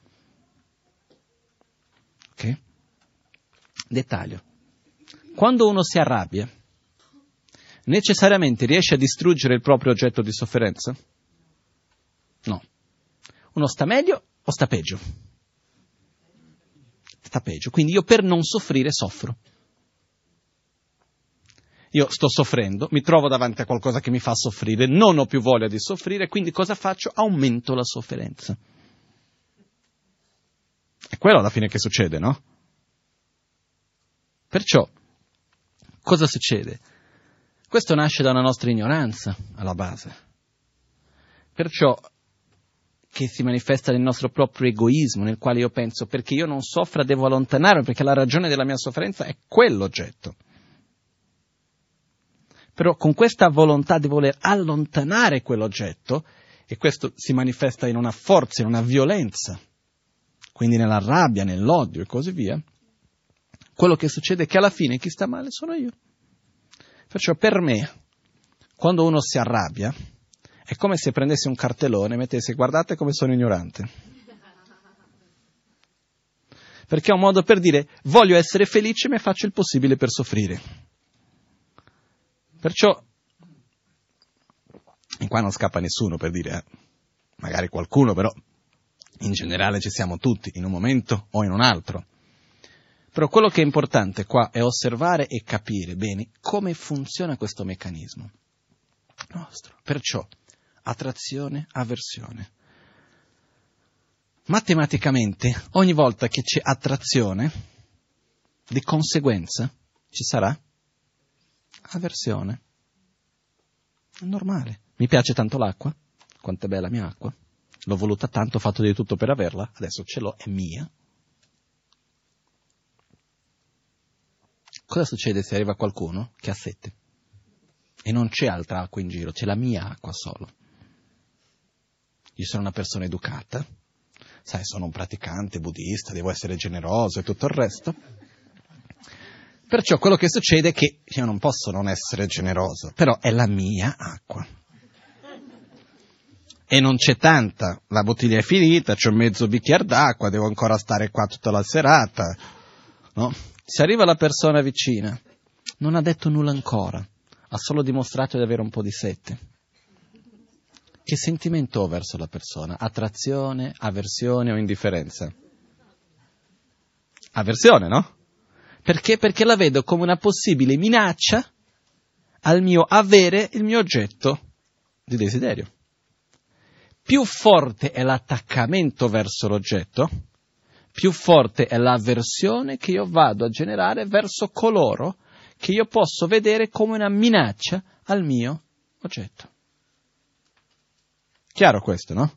Ok? Dettaglio. Quando uno si arrabbia, necessariamente riesce a distruggere il proprio oggetto di sofferenza? No. Uno sta meglio o sta peggio? Sta peggio. Quindi io per non soffrire soffro io sto soffrendo, mi trovo davanti a qualcosa che mi fa soffrire, non ho più voglia di soffrire, quindi cosa faccio? Aumento la sofferenza. È quello alla fine che succede, no? Perciò, cosa succede? Questo nasce da una nostra ignoranza alla base. Perciò, che si manifesta nel nostro proprio egoismo, nel quale io penso perché io non soffra devo allontanarmi, perché la ragione della mia sofferenza è quell'oggetto. Però con questa volontà di voler allontanare quell'oggetto, e questo si manifesta in una forza, in una violenza, quindi nella rabbia, nell'odio e così via, quello che succede è che alla fine chi sta male sono io. Perciò per me, quando uno si arrabbia, è come se prendessi un cartellone e mettessi guardate come sono ignorante. Perché è un modo per dire voglio essere felice ma faccio il possibile per soffrire. Perciò, e qua non scappa nessuno per dire, eh, magari qualcuno però, in generale ci siamo tutti, in un momento o in un altro. Però quello che è importante qua è osservare e capire bene come funziona questo meccanismo nostro. Perciò, attrazione, avversione. Matematicamente, ogni volta che c'è attrazione, di conseguenza ci sarà avversione. È normale. Mi piace tanto l'acqua? Quanto è bella la mia acqua? L'ho voluta tanto, ho fatto di tutto per averla, adesso ce l'ho, è mia. Cosa succede se arriva qualcuno che ha sete? E non c'è altra acqua in giro, c'è la mia acqua solo. Io sono una persona educata, sai, sono un praticante buddista, devo essere generoso e tutto il resto. Perciò quello che succede è che io non posso non essere generoso, però è la mia acqua. E non c'è tanta, la bottiglia è finita, c'ho mezzo bicchiere d'acqua, devo ancora stare qua tutta la serata. No? Se arriva la persona vicina, non ha detto nulla ancora, ha solo dimostrato di avere un po' di sete che sentimento ho verso la persona? Attrazione, avversione o indifferenza? Avversione, no? Perché? Perché la vedo come una possibile minaccia al mio avere il mio oggetto di desiderio. Più forte è l'attaccamento verso l'oggetto, più forte è l'avversione che io vado a generare verso coloro che io posso vedere come una minaccia al mio oggetto. Chiaro questo, no?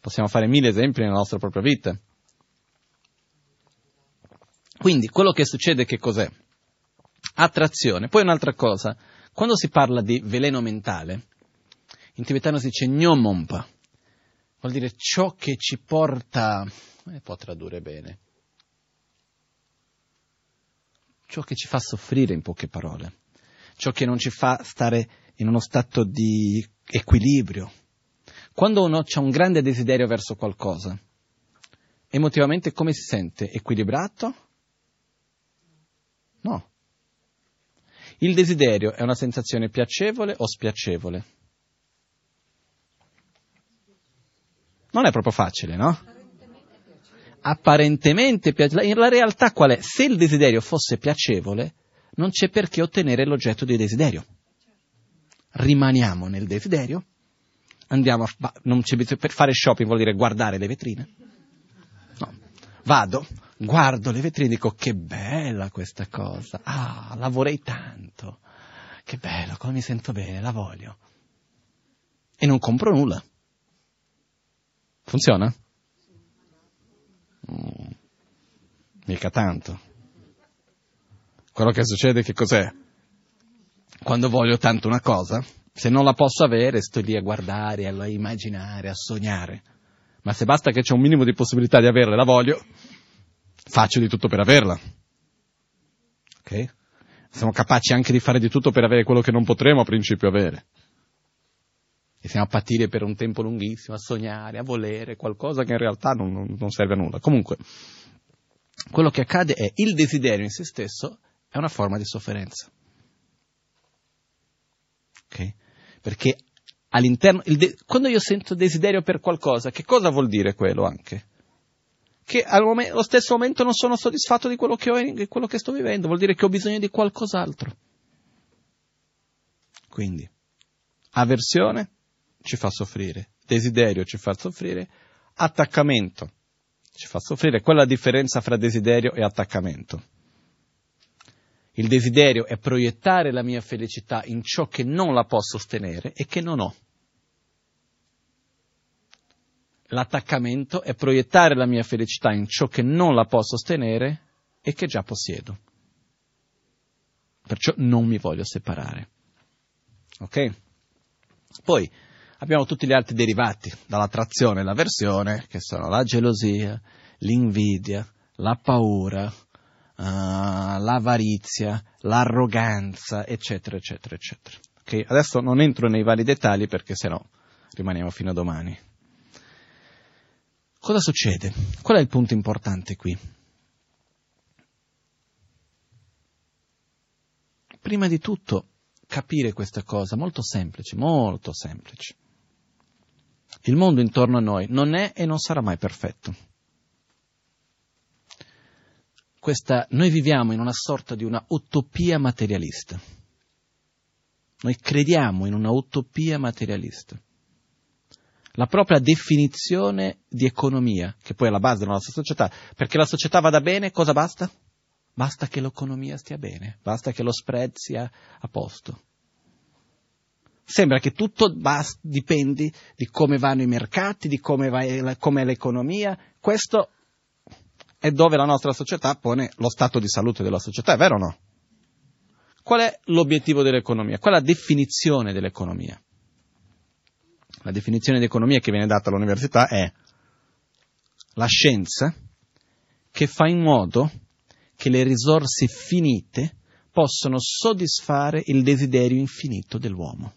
Possiamo fare mille esempi nella nostra propria vita. Quindi quello che succede che cos'è? Attrazione. Poi un'altra cosa, quando si parla di veleno mentale, in tibetano si dice gnomompa, vuol dire ciò che ci porta, eh, può tradurre bene, ciò che ci fa soffrire in poche parole, ciò che non ci fa stare in uno stato di equilibrio, quando uno ha un grande desiderio verso qualcosa, emotivamente come si sente? Equilibrato? No. Il desiderio è una sensazione piacevole o spiacevole? Non è proprio facile, no? Apparentemente piacevole. La realtà qual è? Se il desiderio fosse piacevole, non c'è perché ottenere l'oggetto di desiderio. Rimaniamo nel desiderio andiamo a, non c'è bisogno, per fare shopping vuol dire guardare le vetrine. No. Vado, guardo le vetrine e dico che bella questa cosa, ah, la tanto, che bello, come mi sento bene, la voglio. E non compro nulla. Funziona? Mm, mica tanto. Quello che succede che cos'è? Quando voglio tanto una cosa, se non la posso avere, sto lì a guardare, a immaginare, a sognare. Ma se basta che c'è un minimo di possibilità di averla e la voglio, faccio di tutto per averla. Ok? Siamo capaci anche di fare di tutto per avere quello che non potremo a principio avere. E siamo a patire per un tempo lunghissimo, a sognare, a volere qualcosa che in realtà non, non, serve a nulla. Comunque, quello che accade è il desiderio in se stesso è una forma di sofferenza. Okay? Perché all'interno, de- quando io sento desiderio per qualcosa, che cosa vuol dire quello anche? Che allo stesso momento non sono soddisfatto di quello che ho e quello che sto vivendo, vuol dire che ho bisogno di qualcos'altro. Quindi, avversione ci fa soffrire, desiderio ci fa soffrire, attaccamento ci fa soffrire. Qual è la differenza fra desiderio e attaccamento? Il desiderio è proiettare la mia felicità in ciò che non la posso sostenere e che non ho. l'attaccamento è proiettare la mia felicità in ciò che non la può sostenere e che già possiedo. Perciò non mi voglio separare. Ok? Poi abbiamo tutti gli altri derivati dall'attrazione e l'avversione, che sono la gelosia, l'invidia, la paura, uh, l'avarizia, l'arroganza, eccetera, eccetera, eccetera. Okay? Adesso non entro nei vari dettagli perché sennò rimaniamo fino a domani. Cosa succede? Qual è il punto importante qui? Prima di tutto capire questa cosa, molto semplice, molto semplice. Il mondo intorno a noi non è e non sarà mai perfetto. Questa, noi viviamo in una sorta di una utopia materialista. Noi crediamo in una utopia materialista la propria definizione di economia, che poi è la base della nostra società. Perché la società vada bene, cosa basta? Basta che l'economia stia bene, basta che lo spread sia a posto. Sembra che tutto bast- dipendi di come vanno i mercati, di come, va, come è l'economia. Questo è dove la nostra società pone lo stato di salute della società, è vero o no? Qual è l'obiettivo dell'economia? Qual è la definizione dell'economia? La definizione di economia che viene data all'università è la scienza che fa in modo che le risorse finite possano soddisfare il desiderio infinito dell'uomo.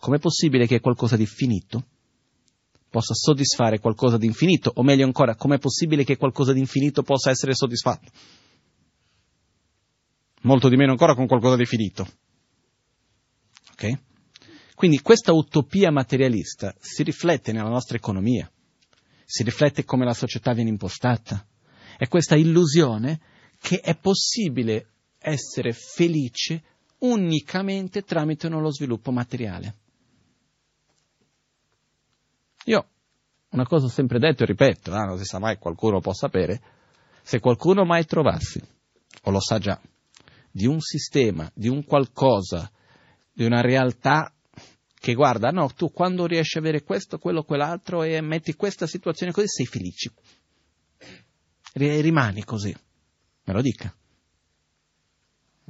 Com'è possibile che qualcosa di finito possa soddisfare qualcosa di infinito? O meglio ancora, com'è possibile che qualcosa di infinito possa essere soddisfatto? Molto di meno ancora con qualcosa di finito. Okay? Quindi questa utopia materialista si riflette nella nostra economia, si riflette come la società viene impostata. È questa illusione che è possibile essere felice unicamente tramite uno sviluppo materiale. Io una cosa ho sempre detto e ripeto, eh, non si sa mai, qualcuno può sapere, se qualcuno mai trovassi, o lo sa già, di un sistema, di un qualcosa di una realtà che guarda, no, tu quando riesci a avere questo, quello, quell'altro e metti questa situazione così, sei felice. Rimani così. Me lo dica.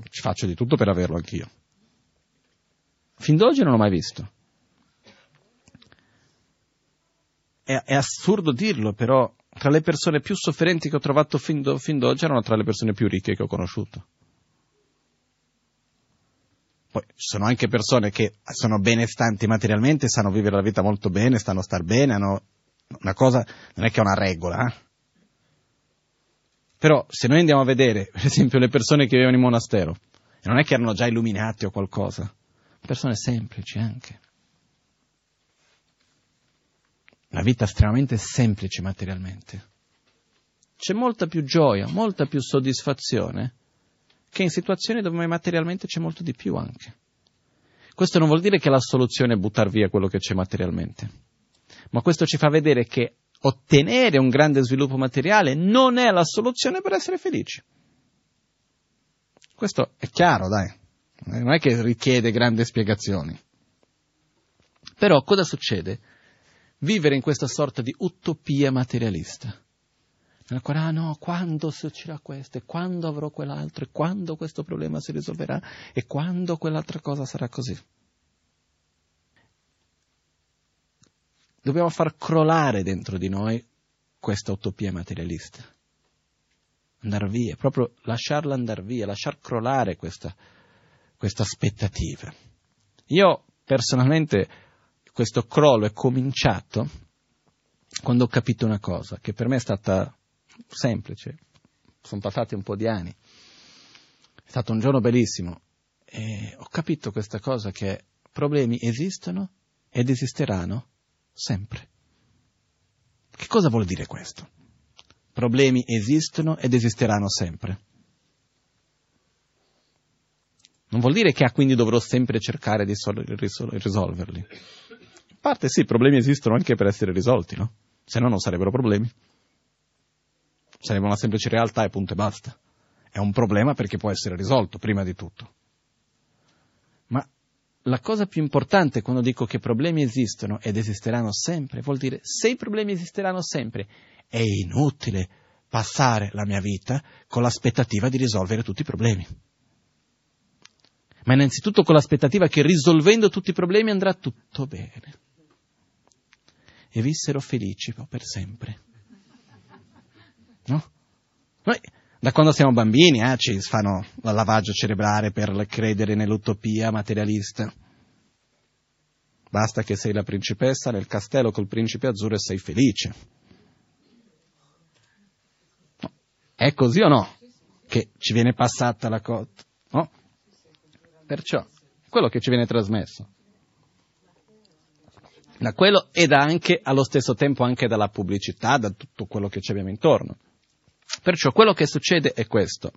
Ci faccio di tutto per averlo anch'io. Fin d'oggi non l'ho mai visto. È, è assurdo dirlo, però tra le persone più sofferenti che ho trovato fin, do, fin d'oggi erano tra le persone più ricche che ho conosciuto. Poi ci sono anche persone che sono benestanti materialmente, sanno vivere la vita molto bene, stanno star bene, hanno una cosa, non è che è una regola. Eh? Però se noi andiamo a vedere, per esempio, le persone che vivevano in monastero, non è che erano già illuminati o qualcosa, persone semplici anche. Una vita estremamente semplice materialmente. C'è molta più gioia, molta più soddisfazione che in situazioni dove materialmente c'è molto di più anche. Questo non vuol dire che la soluzione è buttare via quello che c'è materialmente, ma questo ci fa vedere che ottenere un grande sviluppo materiale non è la soluzione per essere felici. Questo è chiaro, dai, non è che richiede grandi spiegazioni. Però cosa succede? Vivere in questa sorta di utopia materialista nel cuore, ah no, quando succederà questo, e quando avrò quell'altro, e quando questo problema si risolverà, e quando quell'altra cosa sarà così. Dobbiamo far crollare dentro di noi questa utopia materialista. Andare via, proprio lasciarla andare via, lasciar crollare questa, questa aspettativa. Io personalmente questo crollo è cominciato quando ho capito una cosa, che per me è stata semplice. Sono passati un po' di anni. È stato un giorno bellissimo e ho capito questa cosa che problemi esistono ed esisteranno sempre. Che cosa vuol dire questo? Problemi esistono ed esisteranno sempre. Non vuol dire che ah, quindi dovrò sempre cercare di sol- risol- risolverli. Parte sì, i problemi esistono anche per essere risolti, no? Se no non sarebbero problemi sarebbe una semplice realtà e punto e basta. È un problema perché può essere risolto, prima di tutto. Ma la cosa più importante quando dico che problemi esistono ed esisteranno sempre, vuol dire se i problemi esisteranno sempre, è inutile passare la mia vita con l'aspettativa di risolvere tutti i problemi. Ma innanzitutto con l'aspettativa che risolvendo tutti i problemi andrà tutto bene. E vissero felici per sempre. No? Noi da quando siamo bambini eh, ci fanno il lavaggio cerebrale per credere nell'utopia materialista. Basta che sei la principessa nel castello col principe azzurro e sei felice. No. È così o no? Che ci viene passata la cotta. No? Perciò, quello che ci viene trasmesso. Da quello ed anche allo stesso tempo anche dalla pubblicità, da tutto quello che ci abbiamo intorno. Perciò quello che succede è questo.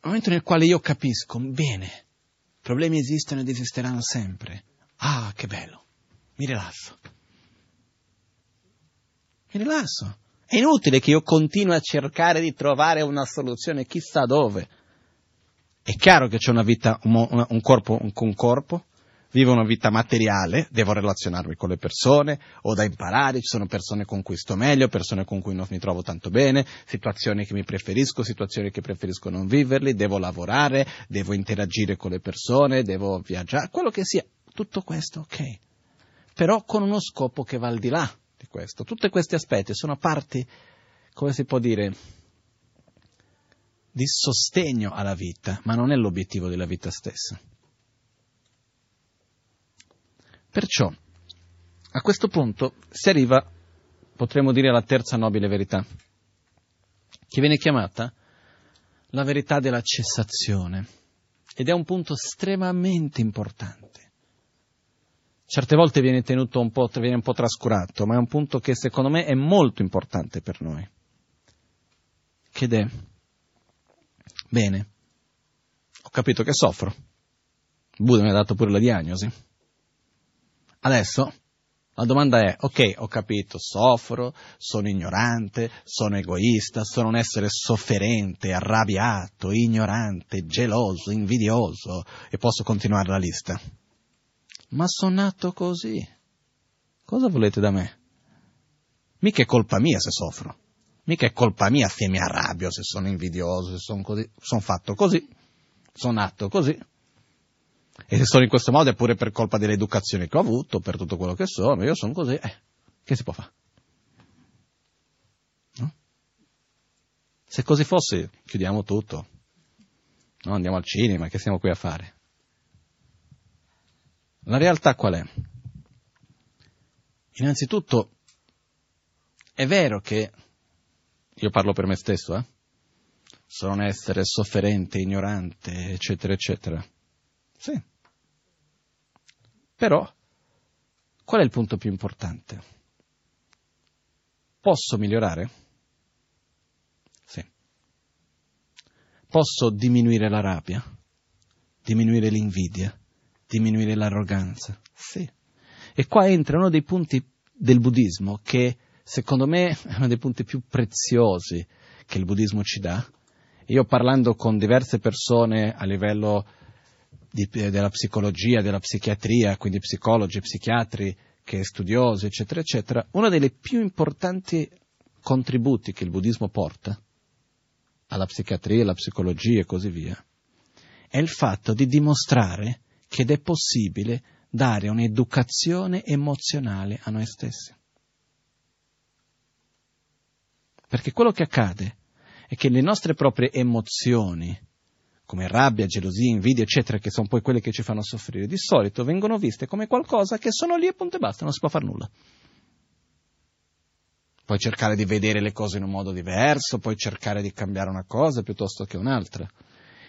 Nel momento nel quale io capisco, bene, problemi esistono ed esisteranno sempre. Ah, che bello, mi rilasso. Mi rilasso. È inutile che io continui a cercare di trovare una soluzione chissà dove. È chiaro che c'è una vita, un, corpo, un, un corpo, vivo una vita materiale, devo relazionarmi con le persone, ho da imparare, ci sono persone con cui sto meglio, persone con cui non mi trovo tanto bene, situazioni che mi preferisco, situazioni che preferisco non viverli, devo lavorare, devo interagire con le persone, devo viaggiare, quello che sia, tutto questo ok, però con uno scopo che va al di là di questo. Tutti questi aspetti sono parti, come si può dire, di sostegno alla vita, ma non è l'obiettivo della vita stessa. Perciò, a questo punto si arriva, potremmo dire, alla terza nobile verità, che viene chiamata la verità della cessazione. Ed è un punto estremamente importante. Certe volte viene tenuto un po', viene un po' trascurato, ma è un punto che secondo me è molto importante per noi. Che è, bene, ho capito che soffro. Buddha mi ha dato pure la diagnosi Adesso la domanda è, ok, ho capito, soffro, sono ignorante, sono egoista, sono un essere sofferente, arrabbiato, ignorante, geloso, invidioso e posso continuare la lista. Ma sono nato così. Cosa volete da me? Mica è colpa mia se soffro. Mica è colpa mia se mi arrabbio, se sono invidioso, se sono così. Sono fatto così. Sono nato così. E se sono in questo modo è pure per colpa dell'educazione che ho avuto, per tutto quello che sono, io sono così, eh, che si può fare? No? Se così fosse, chiudiamo tutto. No, andiamo al cinema, che siamo qui a fare? La realtà qual è? Innanzitutto, è vero che, io parlo per me stesso, eh? sono un essere sofferente, ignorante, eccetera, eccetera. Sì. Però, qual è il punto più importante? Posso migliorare? Sì. Posso diminuire la rabbia? Diminuire l'invidia? Diminuire l'arroganza? Sì. E qua entra uno dei punti del buddismo che secondo me è uno dei punti più preziosi che il buddismo ci dà. Io parlando con diverse persone a livello di, della psicologia, della psichiatria, quindi psicologi, psichiatri, che studiosi, eccetera, eccetera, uno dei più importanti contributi che il buddismo porta alla psichiatria, alla psicologia e così via, è il fatto di dimostrare che è possibile dare un'educazione emozionale a noi stessi. Perché quello che accade è che le nostre proprie emozioni, come rabbia, gelosia, invidia, eccetera, che sono poi quelle che ci fanno soffrire, di solito vengono viste come qualcosa che sono lì e punto e basta, non si può fare nulla. Puoi cercare di vedere le cose in un modo diverso, puoi cercare di cambiare una cosa piuttosto che un'altra.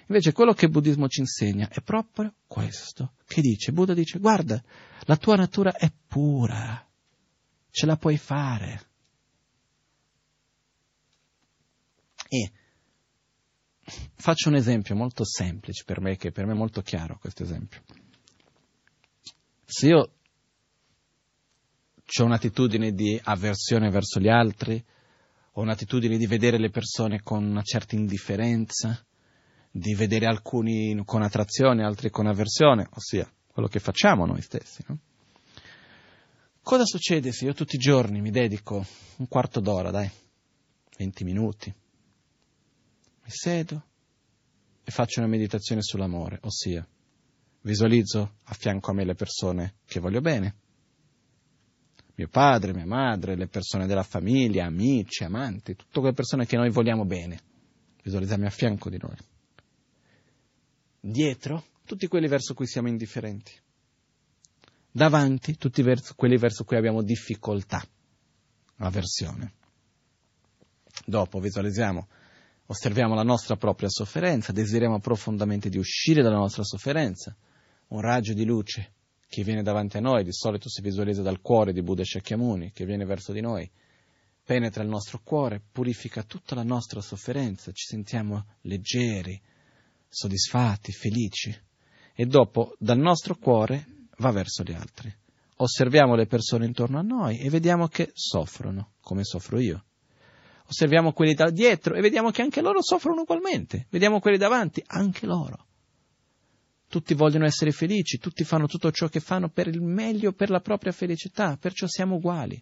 Invece quello che il buddismo ci insegna è proprio questo, che dice, Buddha dice, guarda, la tua natura è pura, ce la puoi fare. E Faccio un esempio molto semplice per me, che per me è molto chiaro questo esempio. Se io ho un'attitudine di avversione verso gli altri, ho un'attitudine di vedere le persone con una certa indifferenza, di vedere alcuni con attrazione, altri con avversione, ossia quello che facciamo noi stessi. No? Cosa succede se io tutti i giorni mi dedico un quarto d'ora, dai, 20 minuti, mi sedo e faccio una meditazione sull'amore, ossia visualizzo a fianco a me le persone che voglio bene, mio padre, mia madre, le persone della famiglia, amici, amanti, tutte quelle persone che noi vogliamo bene, visualizziamo a fianco di noi. Dietro, tutti quelli verso cui siamo indifferenti. Davanti, tutti verso, quelli verso cui abbiamo difficoltà, avversione. Dopo visualizziamo osserviamo la nostra propria sofferenza, desideriamo profondamente di uscire dalla nostra sofferenza. Un raggio di luce che viene davanti a noi, di solito si visualizza dal cuore di Buddha Shakyamuni, che viene verso di noi, penetra il nostro cuore, purifica tutta la nostra sofferenza, ci sentiamo leggeri, soddisfatti, felici. E dopo, dal nostro cuore, va verso gli altri. Osserviamo le persone intorno a noi e vediamo che soffrono, come soffro io osserviamo quelli da dietro e vediamo che anche loro soffrono ugualmente, vediamo quelli davanti, anche loro. Tutti vogliono essere felici, tutti fanno tutto ciò che fanno per il meglio, per la propria felicità, perciò siamo uguali.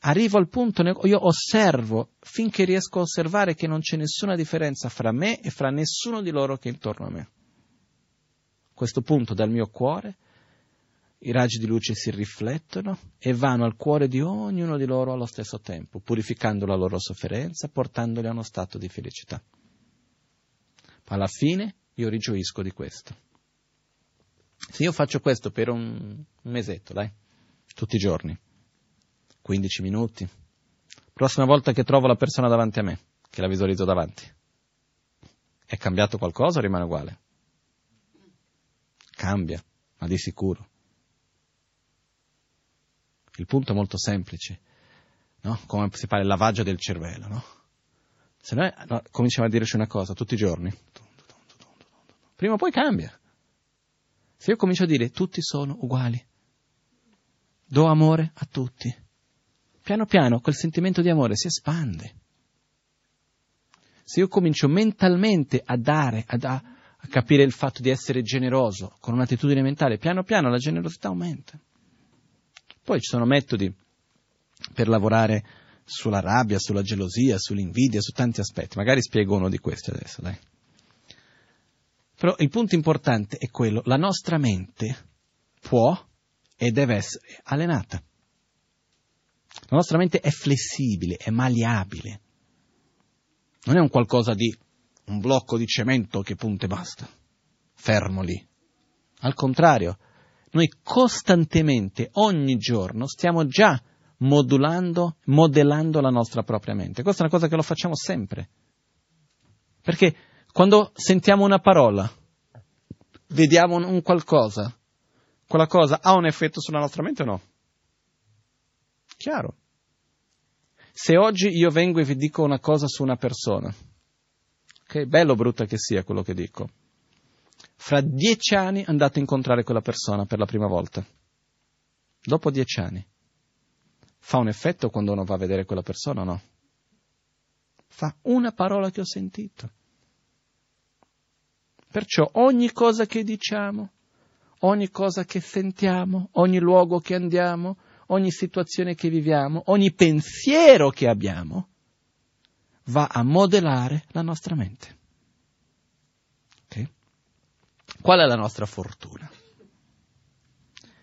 Arrivo al punto, io osservo finché riesco a osservare che non c'è nessuna differenza fra me e fra nessuno di loro che è intorno a me. A questo punto dal mio cuore i raggi di luce si riflettono e vanno al cuore di ognuno di loro allo stesso tempo, purificando la loro sofferenza, portandoli a uno stato di felicità. Alla fine io rigioisco di questo. Se io faccio questo per un, un mesetto, dai, tutti i giorni, 15 minuti, prossima volta che trovo la persona davanti a me, che la visualizzo davanti, è cambiato qualcosa o rimane uguale? Cambia, ma di sicuro. Il punto è molto semplice, no? come si fa il lavaggio del cervello. No? Se noi no, cominciamo a dirci una cosa tutti i giorni, prima o poi cambia. Se io comincio a dire tutti sono uguali, do amore a tutti, piano piano quel sentimento di amore si espande. Se io comincio mentalmente a dare, a, da, a capire il fatto di essere generoso con un'attitudine mentale, piano piano la generosità aumenta. Poi ci sono metodi per lavorare sulla rabbia, sulla gelosia, sull'invidia, su tanti aspetti. Magari spiego uno di questi adesso, dai. Però il punto importante è quello, la nostra mente può e deve essere allenata. La nostra mente è flessibile, è maleabile. Non è un qualcosa di un blocco di cemento che punta e basta, fermo lì. Al contrario, noi costantemente, ogni giorno, stiamo già modulando, modellando la nostra propria mente. Questa è una cosa che lo facciamo sempre. Perché quando sentiamo una parola, vediamo un qualcosa, quella cosa ha un effetto sulla nostra mente o no? Chiaro. Se oggi io vengo e vi dico una cosa su una persona, che okay, bello o brutta che sia quello che dico, fra dieci anni andate a incontrare quella persona per la prima volta. Dopo dieci anni. Fa un effetto quando uno va a vedere quella persona o no? Fa una parola che ho sentito. Perciò ogni cosa che diciamo, ogni cosa che sentiamo, ogni luogo che andiamo, ogni situazione che viviamo, ogni pensiero che abbiamo, va a modellare la nostra mente. Qual è la nostra fortuna?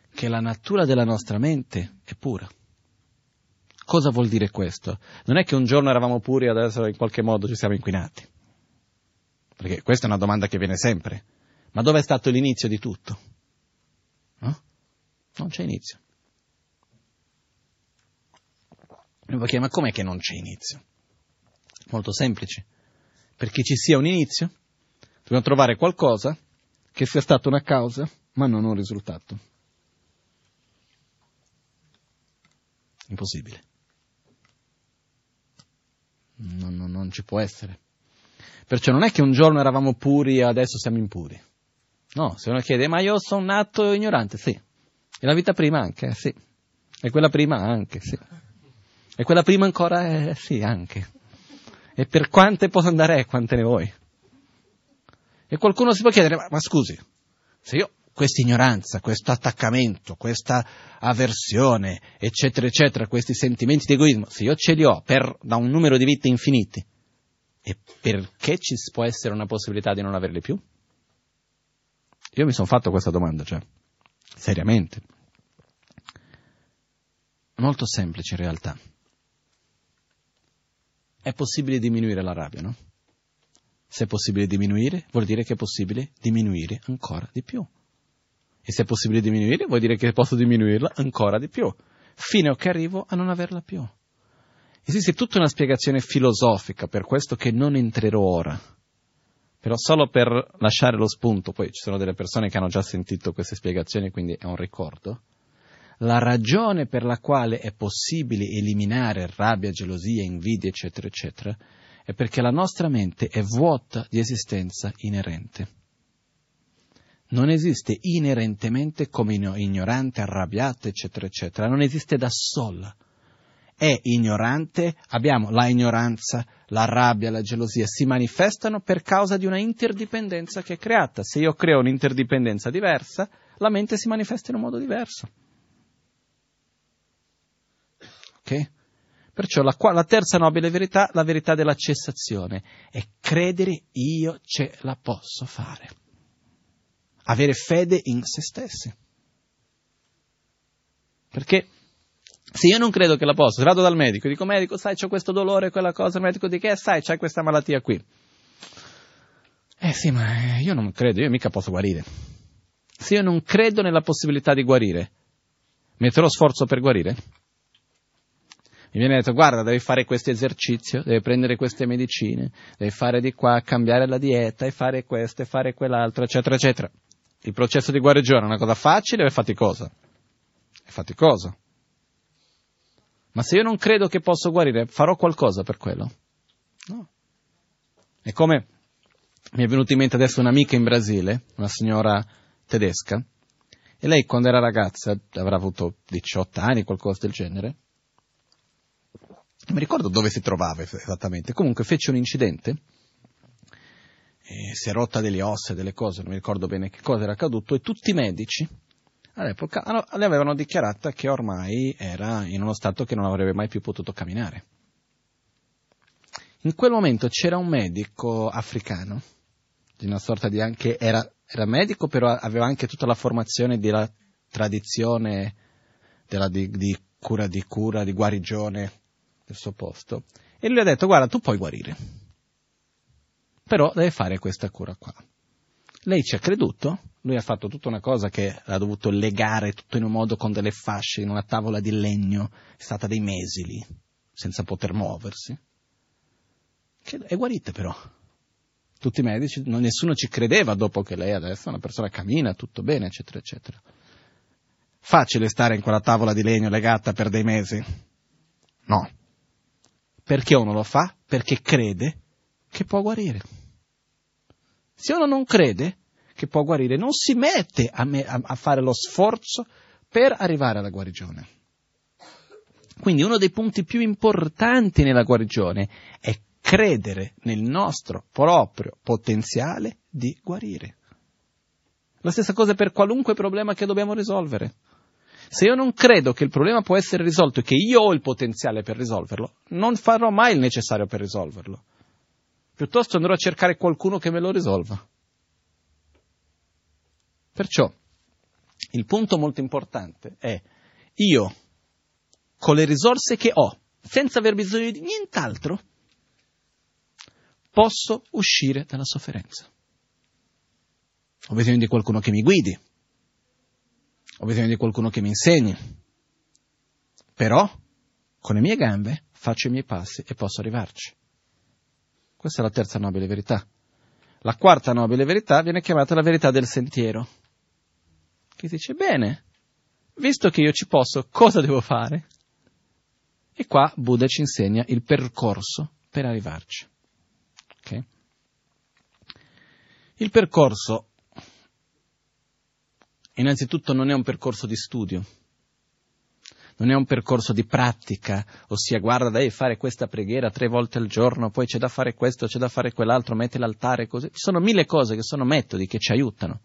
Che la natura della nostra mente è pura. Cosa vuol dire questo? Non è che un giorno eravamo puri e adesso in qualche modo ci siamo inquinati. Perché questa è una domanda che viene sempre. Ma dove è stato l'inizio di tutto? No? Non c'è inizio. Perché, ma com'è che non c'è inizio? Molto semplice. Perché ci sia un inizio, dobbiamo trovare qualcosa che sia stata una causa, ma non un risultato. Impossibile. Non, non, non, ci può essere. Perciò non è che un giorno eravamo puri e adesso siamo impuri. No, se uno chiede, ma io sono nato ignorante, sì. E la vita prima anche, sì. E quella prima anche, sì. E quella prima ancora, eh, sì, anche. E per quante posso andare, quante ne vuoi? E qualcuno si può chiedere, ma, ma scusi, se io questa ignoranza, questo attaccamento, questa avversione, eccetera, eccetera, questi sentimenti di egoismo, se io ce li ho per, da un numero di vite infiniti, e perché ci può essere una possibilità di non averli più? Io mi sono fatto questa domanda, cioè, seriamente. Molto semplice in realtà. È possibile diminuire la rabbia, no? Se è possibile diminuire, vuol dire che è possibile diminuire ancora di più. E se è possibile diminuire, vuol dire che posso diminuirla ancora di più, fino a che arrivo a non averla più. Esiste tutta una spiegazione filosofica per questo che non entrerò ora. Però solo per lasciare lo spunto, poi ci sono delle persone che hanno già sentito queste spiegazioni, quindi è un ricordo. La ragione per la quale è possibile eliminare rabbia, gelosia, invidia, eccetera, eccetera, è perché la nostra mente è vuota di esistenza inerente. Non esiste inerentemente come ignorante, arrabbiata, eccetera, eccetera, non esiste da sola. È ignorante, abbiamo la ignoranza, la rabbia, la gelosia, si manifestano per causa di una interdipendenza che è creata. Se io creo un'interdipendenza diversa, la mente si manifesta in un modo diverso. Ok? Perciò la, la, terza nobile verità, la verità della cessazione, è credere io ce la posso fare. Avere fede in se stessi. Perché se io non credo che la posso, se vado dal medico, dico medico, sai, c'ho questo dolore, quella cosa, il medico dice, eh, sai, c'hai questa malattia qui. Eh sì, ma io non credo, io mica posso guarire. Se io non credo nella possibilità di guarire, metterò sforzo per guarire? Mi viene detto guarda devi fare questo esercizio, devi prendere queste medicine, devi fare di qua, cambiare la dieta e fare questo e fare quell'altro, eccetera, eccetera. Il processo di guarigione è una cosa facile o è faticosa? È faticosa. Ma se io non credo che posso guarire, farò qualcosa per quello? No. È come mi è venuta in mente adesso un'amica in Brasile, una signora tedesca, e lei quando era ragazza, avrà avuto 18 anni, qualcosa del genere, non mi ricordo dove si trovava esattamente, comunque fece un incidente, si è rotta delle ossa, delle cose, non mi ricordo bene che cosa era accaduto, e tutti i medici all'epoca le avevano dichiarato che ormai era in uno stato che non avrebbe mai più potuto camminare. In quel momento c'era un medico africano, di una sorta di anche, era, era medico, però aveva anche tutta la formazione della tradizione della, di, di cura, di cura, di guarigione del suo posto e lui ha detto guarda tu puoi guarire, però devi fare questa cura qua. Lei ci ha creduto, lui ha fatto tutta una cosa che ha dovuto legare tutto in un modo con delle fasce in una tavola di legno, è stata dei mesi lì, senza poter muoversi. Che è guarita però. Tutti i medici, nessuno ci credeva dopo che lei adesso è una persona cammina, tutto bene, eccetera, eccetera. Facile stare in quella tavola di legno legata per dei mesi? No. Perché uno lo fa? Perché crede che può guarire. Se uno non crede che può guarire, non si mette a, me, a, a fare lo sforzo per arrivare alla guarigione. Quindi uno dei punti più importanti nella guarigione è credere nel nostro proprio potenziale di guarire. La stessa cosa per qualunque problema che dobbiamo risolvere. Se io non credo che il problema può essere risolto e che io ho il potenziale per risolverlo, non farò mai il necessario per risolverlo. Piuttosto andrò a cercare qualcuno che me lo risolva. Perciò il punto molto importante è io, con le risorse che ho, senza aver bisogno di nient'altro, posso uscire dalla sofferenza. Ho bisogno di qualcuno che mi guidi, ho bisogno di qualcuno che mi insegni. Però, con le mie gambe, faccio i miei passi e posso arrivarci. Questa è la terza nobile verità. La quarta nobile verità viene chiamata la verità del sentiero. Che dice, bene, visto che io ci posso, cosa devo fare? E qua Buddha ci insegna il percorso per arrivarci. Okay? Il percorso innanzitutto non è un percorso di studio, non è un percorso di pratica, ossia guarda devi fare questa preghiera tre volte al giorno, poi c'è da fare questo, c'è da fare quell'altro, metti l'altare così. Ci sono mille cose che sono metodi che ci aiutano.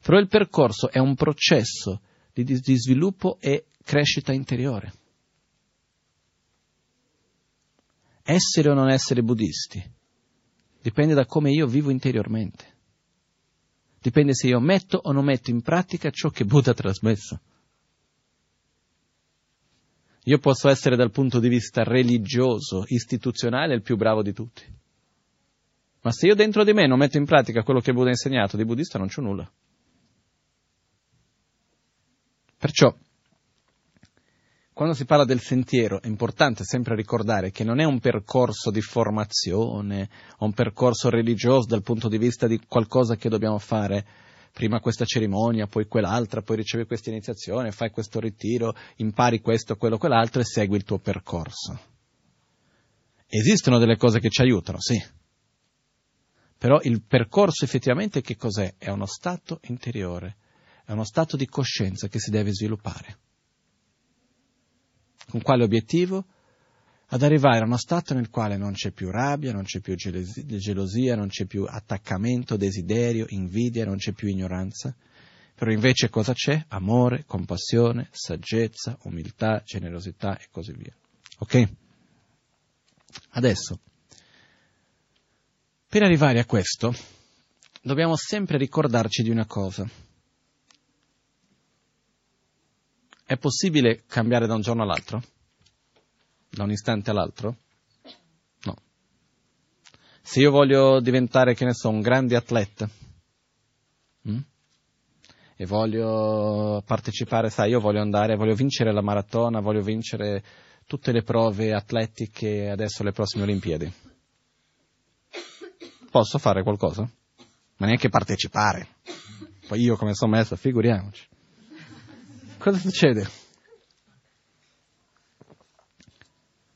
Però il percorso è un processo di, di sviluppo e crescita interiore. Essere o non essere buddisti dipende da come io vivo interiormente. Dipende se io metto o non metto in pratica ciò che Buddha ha trasmesso. Io posso essere dal punto di vista religioso, istituzionale, il più bravo di tutti. Ma se io dentro di me non metto in pratica quello che Buddha ha insegnato, di buddista non c'ho nulla. Perciò, quando si parla del sentiero, è importante sempre ricordare che non è un percorso di formazione o un percorso religioso dal punto di vista di qualcosa che dobbiamo fare prima questa cerimonia, poi quell'altra, poi ricevi questa iniziazione, fai questo ritiro, impari questo, quello, quell'altro e segui il tuo percorso. Esistono delle cose che ci aiutano, sì. Però il percorso effettivamente che cos'è? È uno stato interiore, è uno stato di coscienza che si deve sviluppare. Con quale obiettivo? ad arrivare a uno stato nel quale non c'è più rabbia, non c'è più gelosia, non c'è più attaccamento, desiderio, invidia, non c'è più ignoranza. Però invece cosa c'è? Amore, compassione, saggezza, umiltà, generosità e così via. Ok? Adesso, per arrivare a questo, dobbiamo sempre ricordarci di una cosa. È possibile cambiare da un giorno all'altro? da un istante all'altro? No. Se io voglio diventare, che ne so, un grande atleta hm? e voglio partecipare, sai, io voglio andare, voglio vincere la maratona, voglio vincere tutte le prove atletiche adesso le prossime Olimpiadi. Posso fare qualcosa? Ma neanche partecipare. Poi io come sono messo, figuriamoci. Cosa succede?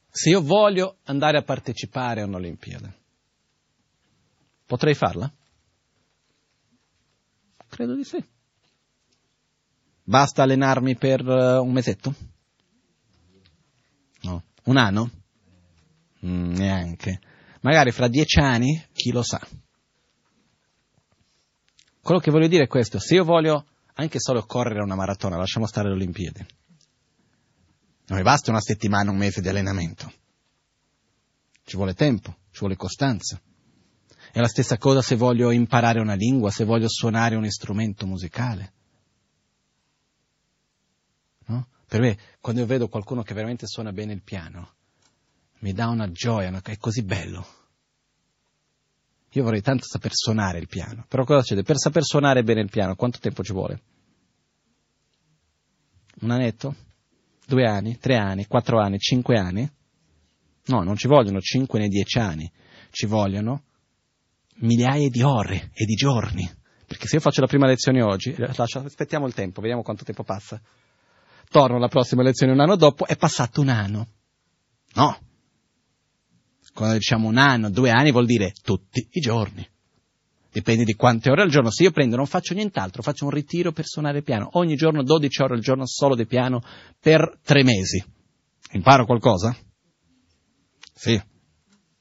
se io voglio andare a partecipare a un'Olimpiade, potrei farla? Credo di sì. Basta allenarmi per uh, un mesetto? No. Un anno? Mm, neanche. Magari fra dieci anni, chi lo sa. Quello che voglio dire è questo, se io voglio anche solo correre una maratona, lasciamo stare le Olimpiadi, non mi basta una settimana, un mese di allenamento. Ci vuole tempo, ci vuole costanza. È la stessa cosa se voglio imparare una lingua, se voglio suonare un strumento musicale. No? Per me, quando io vedo qualcuno che veramente suona bene il piano, mi dà una gioia, è così bello. Io vorrei tanto saper suonare il piano, però cosa succede? Per saper suonare bene il piano, quanto tempo ci vuole? Un annetto? due anni, tre anni, quattro anni, cinque anni. No, non ci vogliono cinque né dieci anni, ci vogliono migliaia di ore e di giorni. Perché se io faccio la prima lezione oggi, eh, aspettiamo il tempo, vediamo quanto tempo passa. Torno alla prossima lezione un anno dopo, è passato un anno. No. Quando diciamo un anno, due anni, vuol dire tutti i giorni dipende di quante ore al giorno. Se io prendo non faccio nient'altro, faccio un ritiro per suonare piano, ogni giorno 12 ore al giorno solo di piano per tre mesi. Imparo qualcosa? Sì.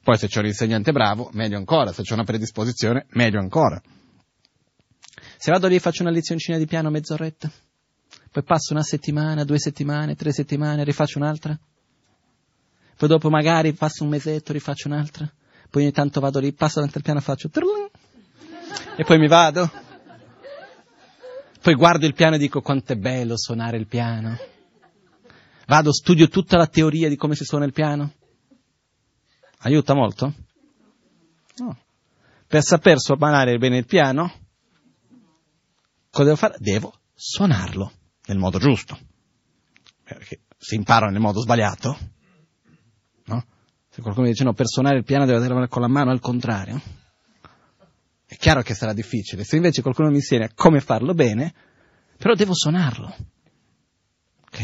Poi se c'è un insegnante bravo, meglio ancora, se c'è una predisposizione, meglio ancora. Se vado lì e faccio una lezioncina di piano mezz'oretta, poi passo una settimana, due settimane, tre settimane, rifaccio un'altra, poi dopo magari passo un mesetto, rifaccio un'altra, poi ogni tanto vado lì, passo davanti al piano e faccio trlun, e poi mi vado. Poi guardo il piano e dico quanto è bello suonare il piano. Vado, studio tutta la teoria di come si suona il piano. Aiuta molto? No. Per saper suonare bene il piano, cosa devo fare? Devo suonarlo nel modo giusto. Perché si impara nel modo sbagliato? Se qualcuno mi dice no, per suonare il piano devo andare con la mano al contrario, è chiaro che sarà difficile. Se invece qualcuno mi insegna come farlo bene, però devo suonarlo. Ok?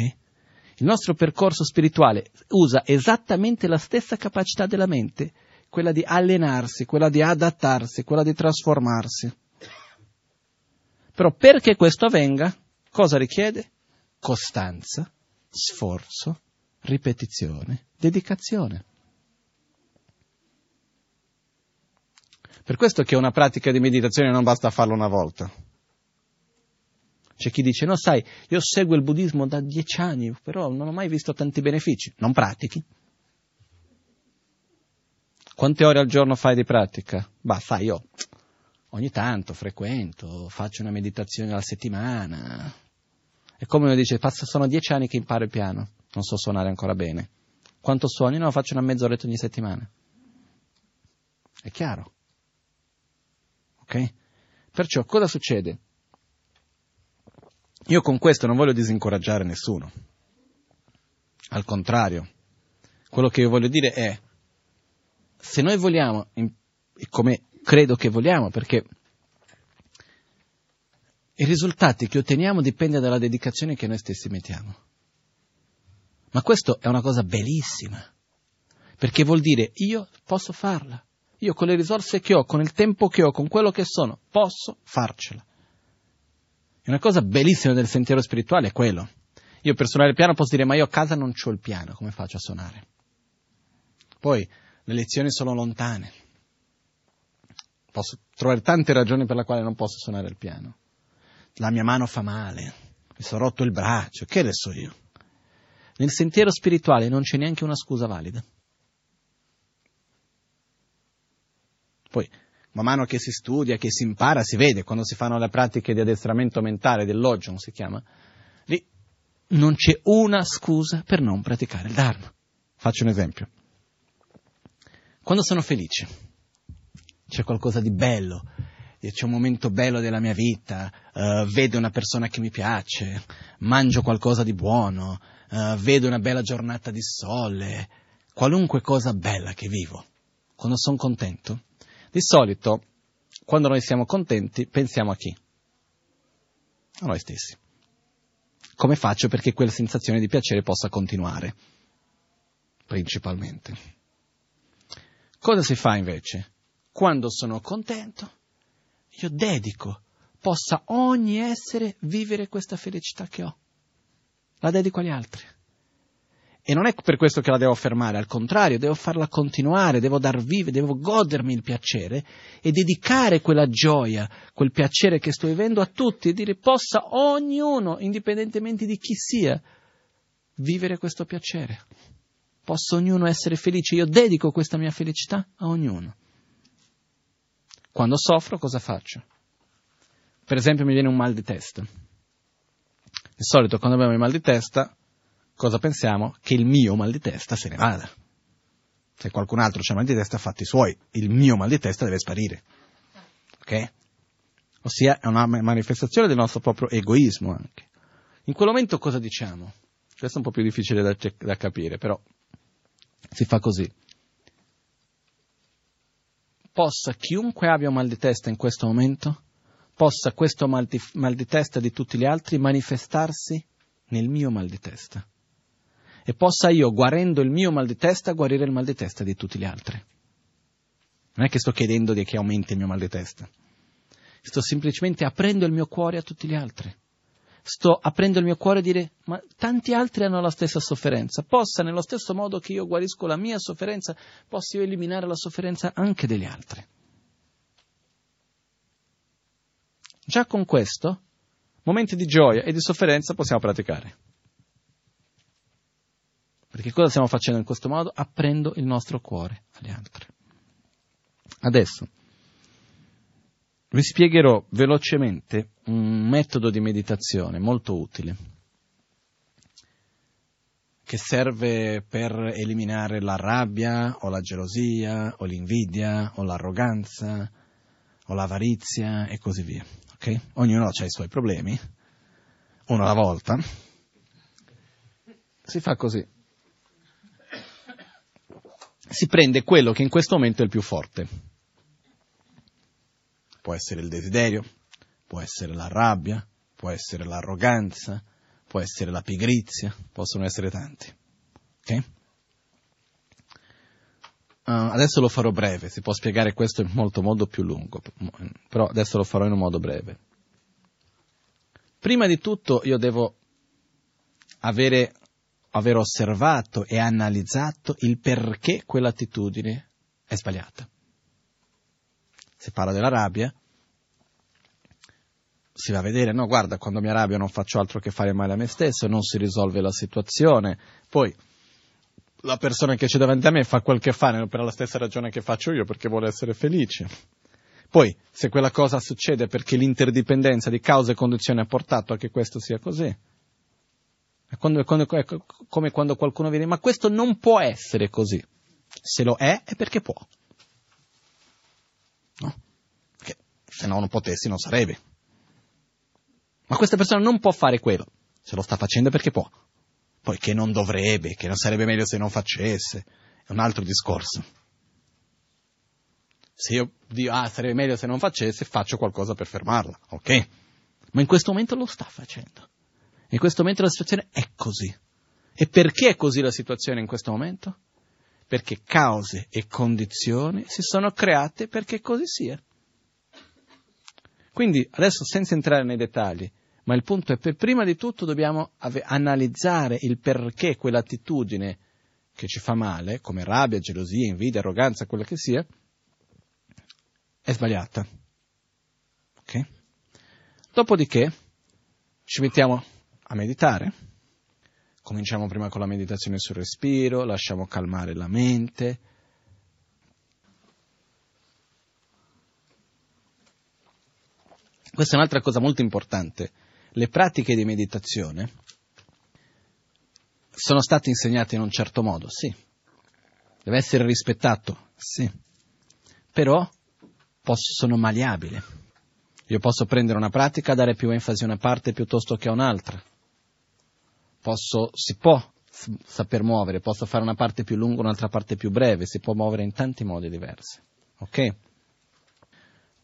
Il nostro percorso spirituale usa esattamente la stessa capacità della mente, quella di allenarsi, quella di adattarsi, quella di trasformarsi. Però perché questo avvenga, cosa richiede? Costanza, sforzo, ripetizione, dedicazione. Per questo che una pratica di meditazione non basta farla una volta. C'è chi dice, no sai, io seguo il buddismo da dieci anni, però non ho mai visto tanti benefici. Non pratichi. Quante ore al giorno fai di pratica? Bah, sai, io ogni tanto frequento, faccio una meditazione alla settimana. E come uno dice, sono dieci anni che imparo il piano, non so suonare ancora bene. Quanto suoni? No, faccio una mezz'oretta ogni settimana. È chiaro. Ok? Perciò cosa succede? Io con questo non voglio disincoraggiare nessuno. Al contrario, quello che io voglio dire è, se noi vogliamo, come credo che vogliamo, perché i risultati che otteniamo dipendono dalla dedicazione che noi stessi mettiamo. Ma questo è una cosa bellissima, perché vuol dire io posso farla. Io con le risorse che ho, con il tempo che ho, con quello che sono, posso farcela. E una cosa bellissima del sentiero spirituale è quello. Io per suonare il piano posso dire, ma io a casa non ho il piano, come faccio a suonare? Poi le lezioni sono lontane. Posso trovare tante ragioni per le quali non posso suonare il piano. La mia mano fa male, mi sono rotto il braccio, che ne so io. Nel sentiero spirituale non c'è neanche una scusa valida. Poi, man mano che si studia, che si impara, si vede, quando si fanno le pratiche di addestramento mentale, dell'ogion si chiama, lì non c'è una scusa per non praticare il Dharma. Faccio un esempio. Quando sono felice, c'è qualcosa di bello, c'è un momento bello della mia vita, uh, vedo una persona che mi piace, mangio qualcosa di buono, uh, vedo una bella giornata di sole, qualunque cosa bella che vivo. Quando sono contento, di solito, quando noi siamo contenti, pensiamo a chi? A noi stessi. Come faccio perché quella sensazione di piacere possa continuare? Principalmente. Cosa si fa invece? Quando sono contento, io dedico, possa ogni essere vivere questa felicità che ho. La dedico agli altri. E non è per questo che la devo fermare, al contrario, devo farla continuare, devo dar vive, devo godermi il piacere e dedicare quella gioia, quel piacere che sto vivendo a tutti e dire possa ognuno, indipendentemente di chi sia, vivere questo piacere. Possa ognuno essere felice. Io dedico questa mia felicità a ognuno. Quando soffro, cosa faccio? Per esempio, mi viene un mal di testa. Di solito, quando abbiamo il mal di testa, cosa pensiamo? Che il mio mal di testa se ne vada. Se qualcun altro ha mal di testa, fatti suoi. Il mio mal di testa deve sparire. Ok? Ossia, è una manifestazione del nostro proprio egoismo anche. In quel momento cosa diciamo? Questo è un po' più difficile da, da capire, però si fa così. Possa chiunque abbia un mal di testa in questo momento, possa questo mal di, mal di testa di tutti gli altri manifestarsi nel mio mal di testa e possa io, guarendo il mio mal di testa, guarire il mal di testa di tutti gli altri. Non è che sto chiedendo di che aumenti il mio mal di testa. Sto semplicemente aprendo il mio cuore a tutti gli altri. Sto aprendo il mio cuore a dire, ma tanti altri hanno la stessa sofferenza. Possa, nello stesso modo che io guarisco la mia sofferenza, possa io eliminare la sofferenza anche degli altri. Già con questo, momenti di gioia e di sofferenza possiamo praticare. Perché cosa stiamo facendo in questo modo? Aprendo il nostro cuore agli altri. Adesso vi spiegherò velocemente un metodo di meditazione molto utile che serve per eliminare la rabbia o la gelosia o l'invidia o l'arroganza o l'avarizia e così via. Okay? Ognuno ha i suoi problemi, uno alla volta. Si fa così si prende quello che in questo momento è il più forte. Può essere il desiderio, può essere la rabbia, può essere l'arroganza, può essere la pigrizia, possono essere tanti. Ok? Uh, adesso lo farò breve, si può spiegare questo in molto modo più lungo, però adesso lo farò in un modo breve. Prima di tutto io devo avere aver osservato e analizzato il perché quell'attitudine è sbagliata. Si parla della rabbia, si va a vedere, no, guarda, quando mi arrabbio non faccio altro che fare male a me stesso, non si risolve la situazione. Poi la persona che c'è davanti a me fa quel che fa per la stessa ragione che faccio io, perché vuole essere felice. Poi, se quella cosa succede perché l'interdipendenza di causa e condizione ha portato a che questo sia così. È, quando, quando, è come quando qualcuno viene, ma questo non può essere così. Se lo è, è perché può. No? Perché se no non potessi non sarebbe. Ma questa persona non può fare quello. Se lo sta facendo perché può. Poi che non dovrebbe, che non sarebbe meglio se non facesse, è un altro discorso. Se io dico, ah, sarebbe meglio se non facesse, faccio qualcosa per fermarla, ok? Ma in questo momento lo sta facendo. In questo momento la situazione è così. E perché è così la situazione in questo momento? Perché cause e condizioni si sono create perché così sia. Quindi adesso senza entrare nei dettagli, ma il punto è che prima di tutto dobbiamo ave- analizzare il perché quell'attitudine che ci fa male, come rabbia, gelosia, invidia, arroganza, quella che sia, è sbagliata. Ok? Dopodiché ci mettiamo a meditare. Cominciamo prima con la meditazione sul respiro, lasciamo calmare la mente, Questa è un'altra cosa molto importante. Le pratiche di meditazione sono state insegnate in un certo modo, sì. Deve essere rispettato, sì. Però sono maleabili. Io posso prendere una pratica, dare più enfasi a una parte piuttosto che a un'altra. Posso, si può saper muovere, posso fare una parte più lunga, un'altra parte più breve, si può muovere in tanti modi diversi. Ok?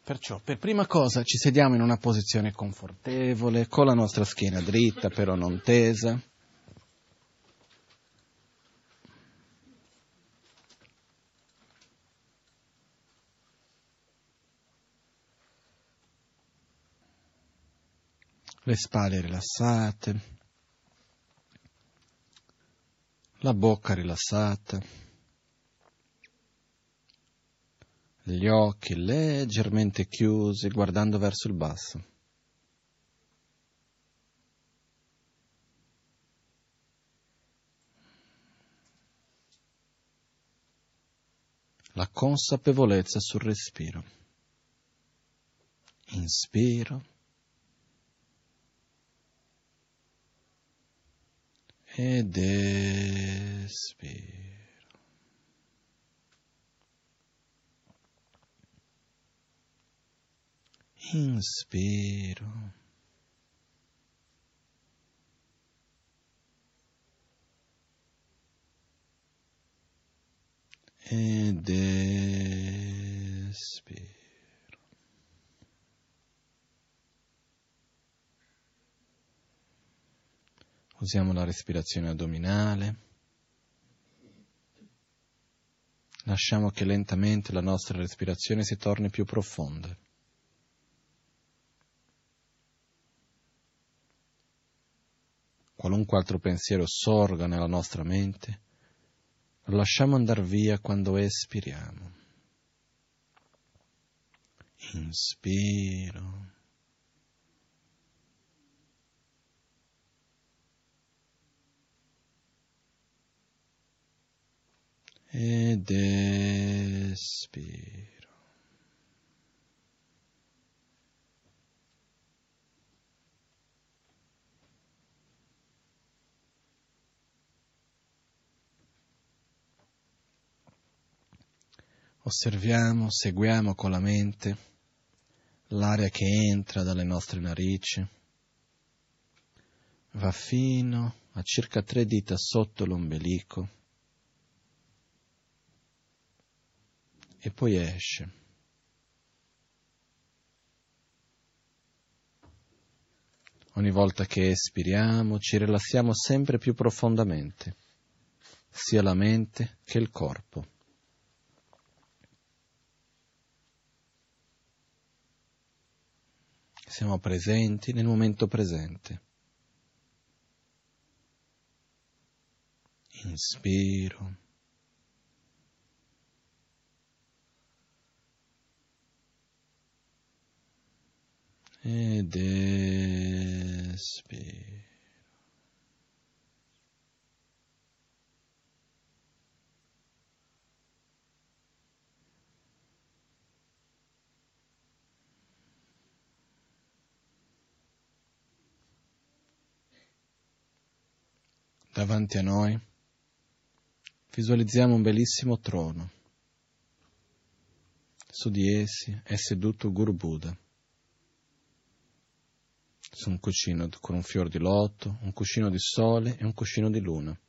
Perciò, per prima cosa, ci sediamo in una posizione confortevole, con la nostra schiena dritta, però non tesa. Le spalle rilassate, la bocca rilassata. gli occhi leggermente chiusi guardando verso il basso. La consapevolezza sul respiro. Inspiro. Ed espiro. inspiro. Ed espiro. Usiamo la respirazione addominale. Lasciamo che lentamente la nostra respirazione si torni più profonda. qualunque altro pensiero sorga nella nostra mente, lo lasciamo andare via quando espiriamo. Inspiro. Ed espiro. Osserviamo, seguiamo con la mente l'aria che entra dalle nostre narici, va fino a circa tre dita sotto l'ombelico e poi esce. Ogni volta che espiriamo ci rilassiamo sempre più profondamente, sia la mente che il corpo. siamo presenti nel momento presente. Inspiro. Ed espiro. davanti a noi, visualizziamo un bellissimo trono. Su di essi è seduto Guru Buddha. Su un cuscino con un fior di loto, un cuscino di sole e un cuscino di luna.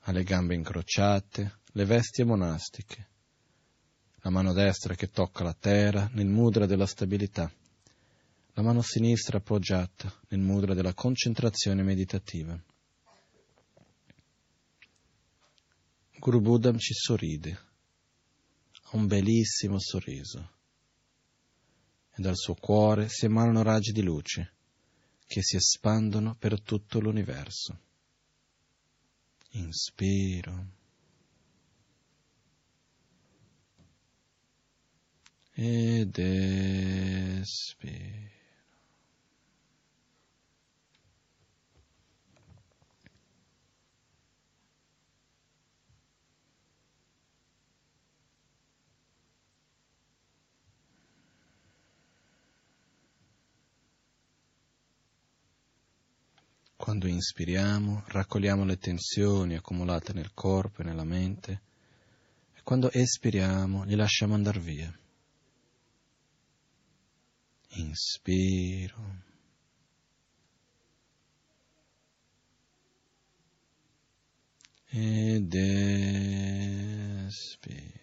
Ha le gambe incrociate, le vesti monastiche, la mano destra che tocca la terra nel mudra della stabilità la mano sinistra appoggiata nel mudra della concentrazione meditativa. Guru Buddha ci sorride, ha un bellissimo sorriso e dal suo cuore si emanano raggi di luce che si espandono per tutto l'universo. Inspiro. Ed espiro. Quando inspiriamo, raccogliamo le tensioni accumulate nel corpo e nella mente e quando espiriamo, li lasciamo andare via. Inspiro. Ed espiro.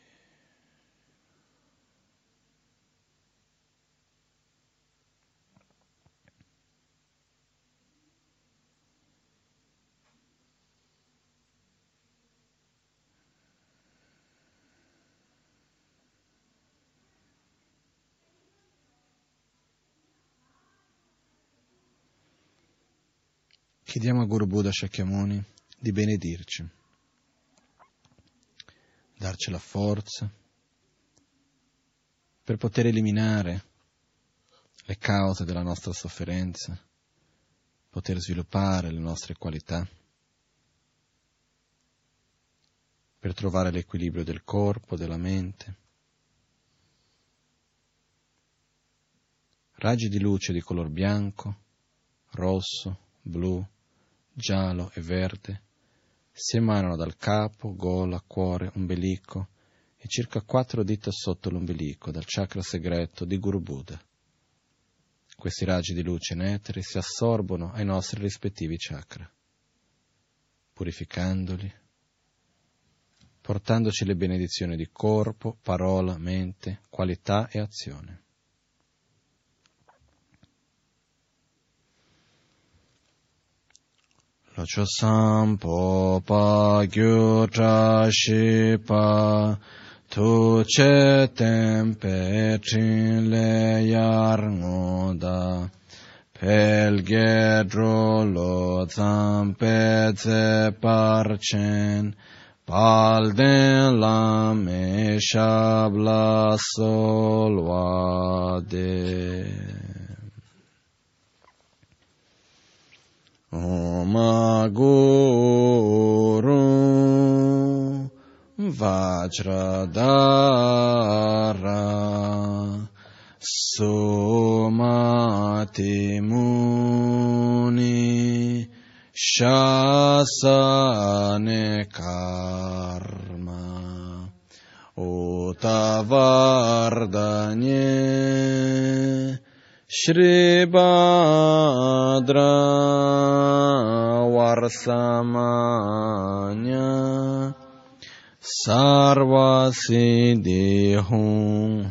Chiediamo a Guru Buddha Shakyamuni di benedirci, darci la forza per poter eliminare le cause della nostra sofferenza, poter sviluppare le nostre qualità, per trovare l'equilibrio del corpo, della mente. Raggi di luce di color bianco, rosso, blu, giallo e verde, si emanano dal capo, gola, cuore, ombelico e circa quattro dita sotto l'ombelico dal chakra segreto di Guru Buddha. Questi raggi di luce netri si assorbono ai nostri rispettivi chakra, purificandoli, portandoci le benedizioni di corpo, parola, mente, qualità e azione. Pacho sampo pa gyu tra shi pa Tu che tempe chin le yar ngoda Pel ge dro lo Zampe tse par chen Pal den la me shab la sol wa de. Oma Guru Vajradara Somati Muni Shasane Karma Utavardane Shri Badra Varsamanya Sarva Siddhi Hum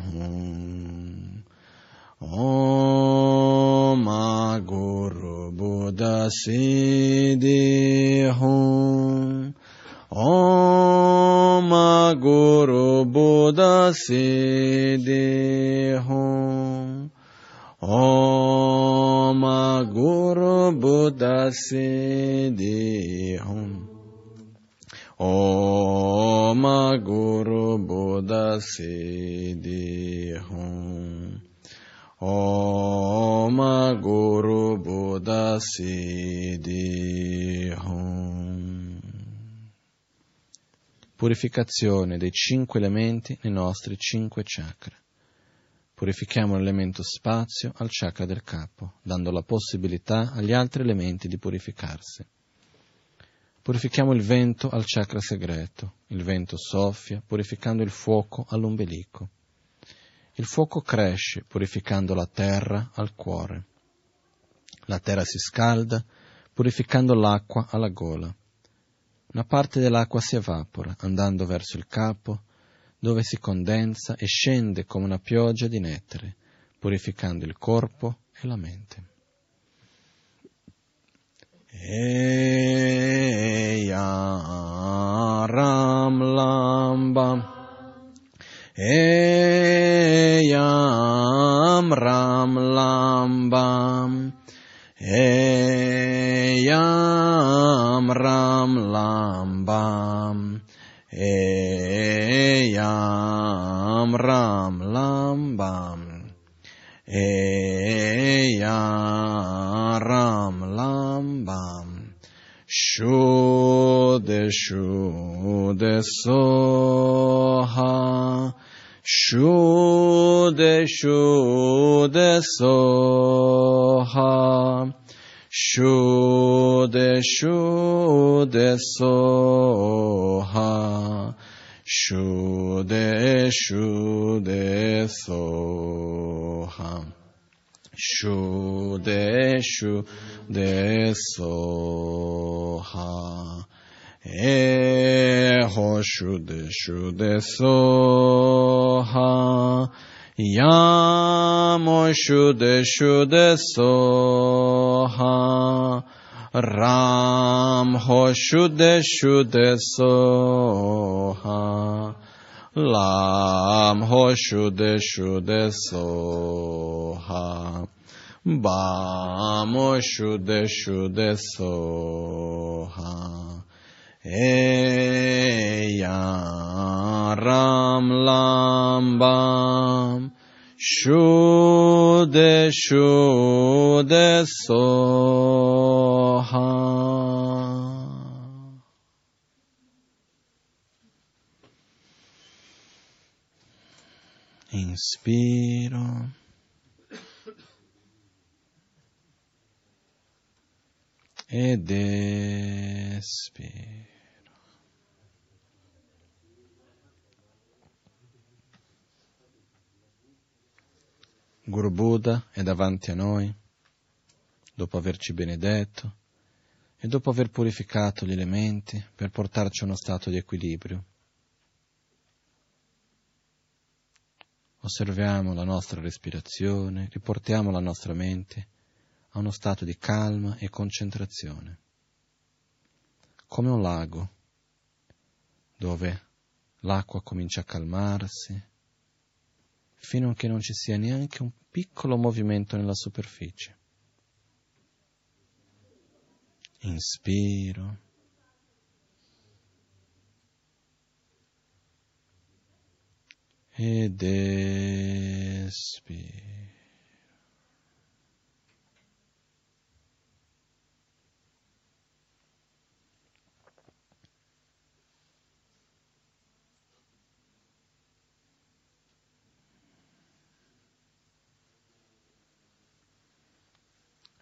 Om Guru Buddha Siddhi Hum Om Guru Buddha Siddhi Om. Om Guru Buddha Siddhi Om. Om Guru Buddha Siddhi Om. Purificazione dei cinque elementi nei nostri cinque chakra. Purifichiamo l'elemento spazio al chakra del capo, dando la possibilità agli altri elementi di purificarsi. Purifichiamo il vento al chakra segreto. Il vento soffia, purificando il fuoco all'ombelico. Il fuoco cresce, purificando la terra al cuore. La terra si scalda, purificando l'acqua alla gola. Una parte dell'acqua si evapora, andando verso il capo, dove si condensa e scende come una pioggia di nettare, purificando il corpo e la mente. Eya Ram Lamba. Eyam Ram Lamba. Eyam Ram Lamba Eyam Ram Lamba Eyam Ram Lamba Shuddha Shuddha Soha. Shuddha Shuddha Soha Shude shude soha. Shude shude soha. Shude shude soha. Eho shude shude soha. Yamo Shuddha Shuddha Soha. Ram Ho Shuddha Shuddha Soha. Lam Ho Shuddha Shuddha Soha. Bam Ho Shuddha Shuddha Soha Eya Ram Lam Bam Shuddha Shuddha Soha Inspiro. Ed espiro. Guru Buddha è davanti a noi, dopo averci benedetto e dopo aver purificato gli elementi per portarci a uno stato di equilibrio. Osserviamo la nostra respirazione, riportiamo la nostra mente a uno stato di calma e concentrazione, come un lago dove l'acqua comincia a calmarsi fino a che non ci sia neanche un piccolo movimento nella superficie. Inspiro. Ed espiro.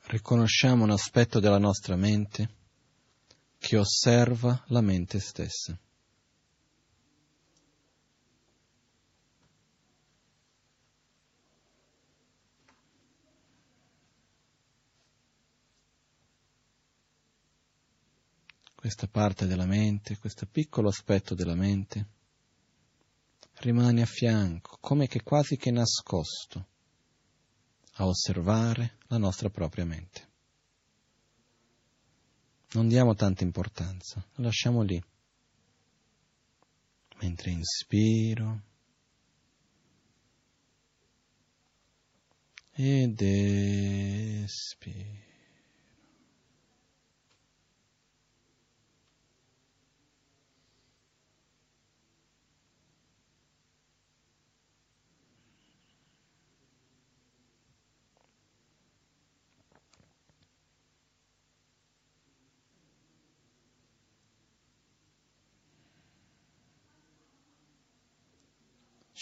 Riconosciamo un aspetto della nostra mente che osserva la mente stessa. Questa parte della mente, questo piccolo aspetto della mente rimane a fianco, come che quasi che nascosto a osservare la nostra propria mente. Non diamo tanta importanza, lo lasciamo lì. Mentre inspiro ed espiro.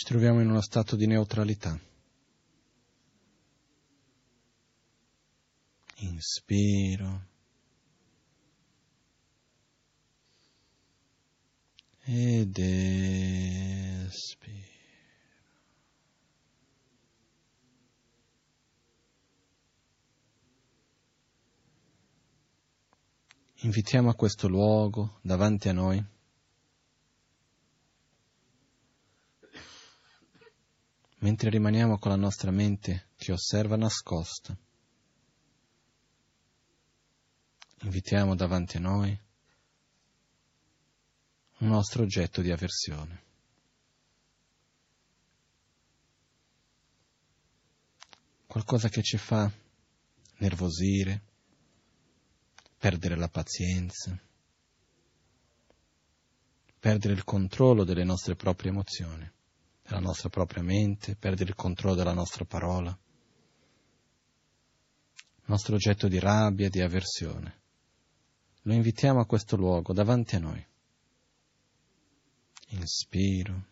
Troviamo in uno stato di neutralità. Inspiro. Ed espiro. Invitiamo a questo luogo davanti a noi mentre rimaniamo con la nostra mente che osserva nascosta. Invitiamo davanti a noi un nostro oggetto di avversione. Qualcosa che ci fa nervosire, perdere la pazienza, perdere il controllo delle nostre proprie emozioni, della nostra propria mente, perdere il controllo della nostra parola, il nostro oggetto di rabbia, di avversione. Lo invitiamo a questo luogo davanti a noi. Inspiro.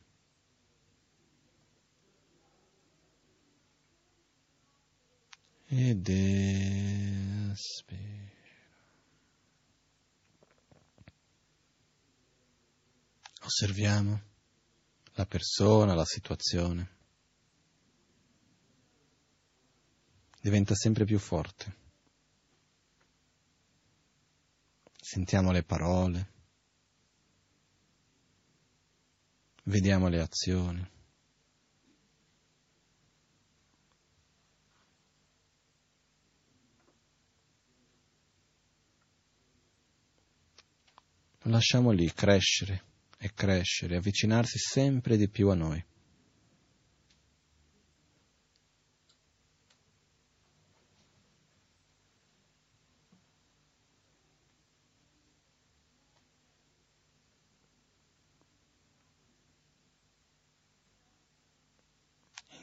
Ed espiro. Osserviamo la persona, la situazione. Diventa sempre più forte. Sentiamo le parole. Vediamo le azioni. Lasciamo lì crescere e crescere, avvicinarsi sempre di più a noi.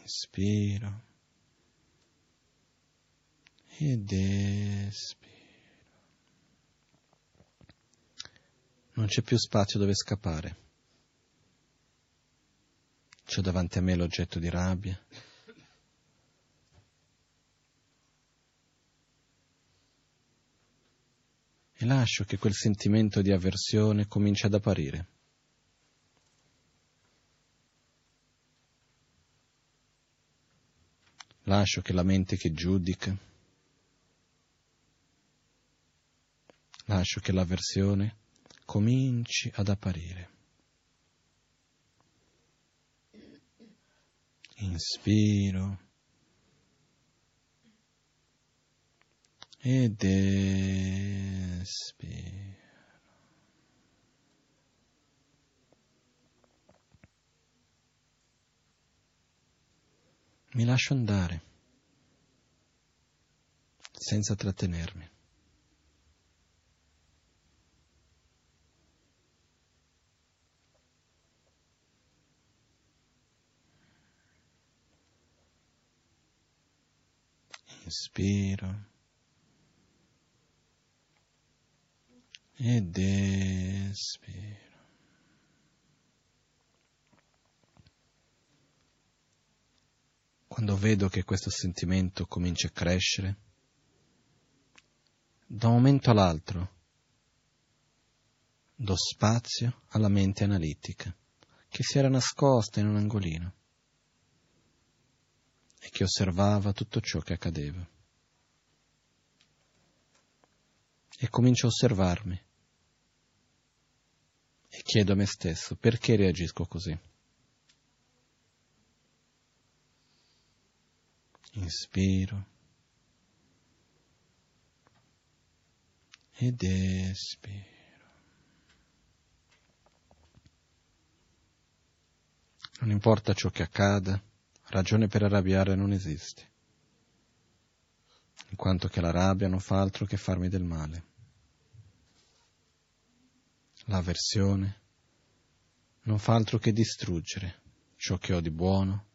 Inspiro ed espiro. Non c'è più spazio dove scappare. C'ho davanti a me l'oggetto di rabbia. E lascio che quel sentimento di avversione cominci ad apparire. Lascio che la mente che giudica, lascio che l'avversione cominci ad apparire. Inspiro ed espiro. Mi lascio andare senza trattenermi. Inspiro. Ed espiro. Quando vedo che questo sentimento comincia a crescere, da un momento all'altro do spazio alla mente analitica che si era nascosta in un angolino e che osservava tutto ciò che accadeva. E comincio a osservarmi e chiedo a me stesso perché reagisco così. Inspiro ed espiro. Non importa ciò che accada, ragione per arrabbiare non esiste, in quanto che la rabbia non fa altro che farmi del male. L'avversione non fa altro che distruggere ciò che ho di buono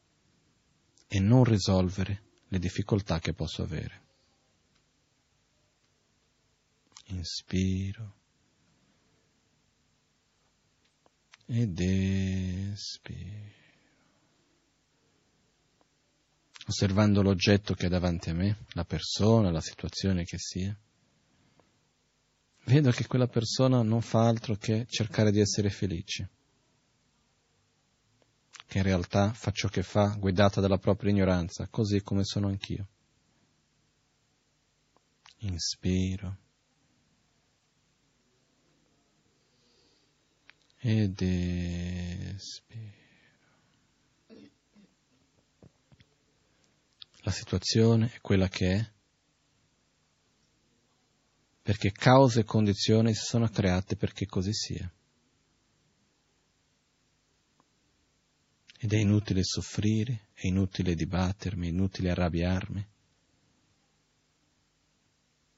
e non risolvere le difficoltà che posso avere. Inspiro ed espiro. Osservando l'oggetto che è davanti a me, la persona, la situazione che sia, vedo che quella persona non fa altro che cercare di essere felice, che in realtà fa ciò che fa guidata dalla propria ignoranza, così come sono anch'io. Inspiro. Ed espiro. La situazione è quella che è perché cause e condizioni si sono create perché così sia. Ed è inutile soffrire, è inutile dibattermi, è inutile arrabbiarmi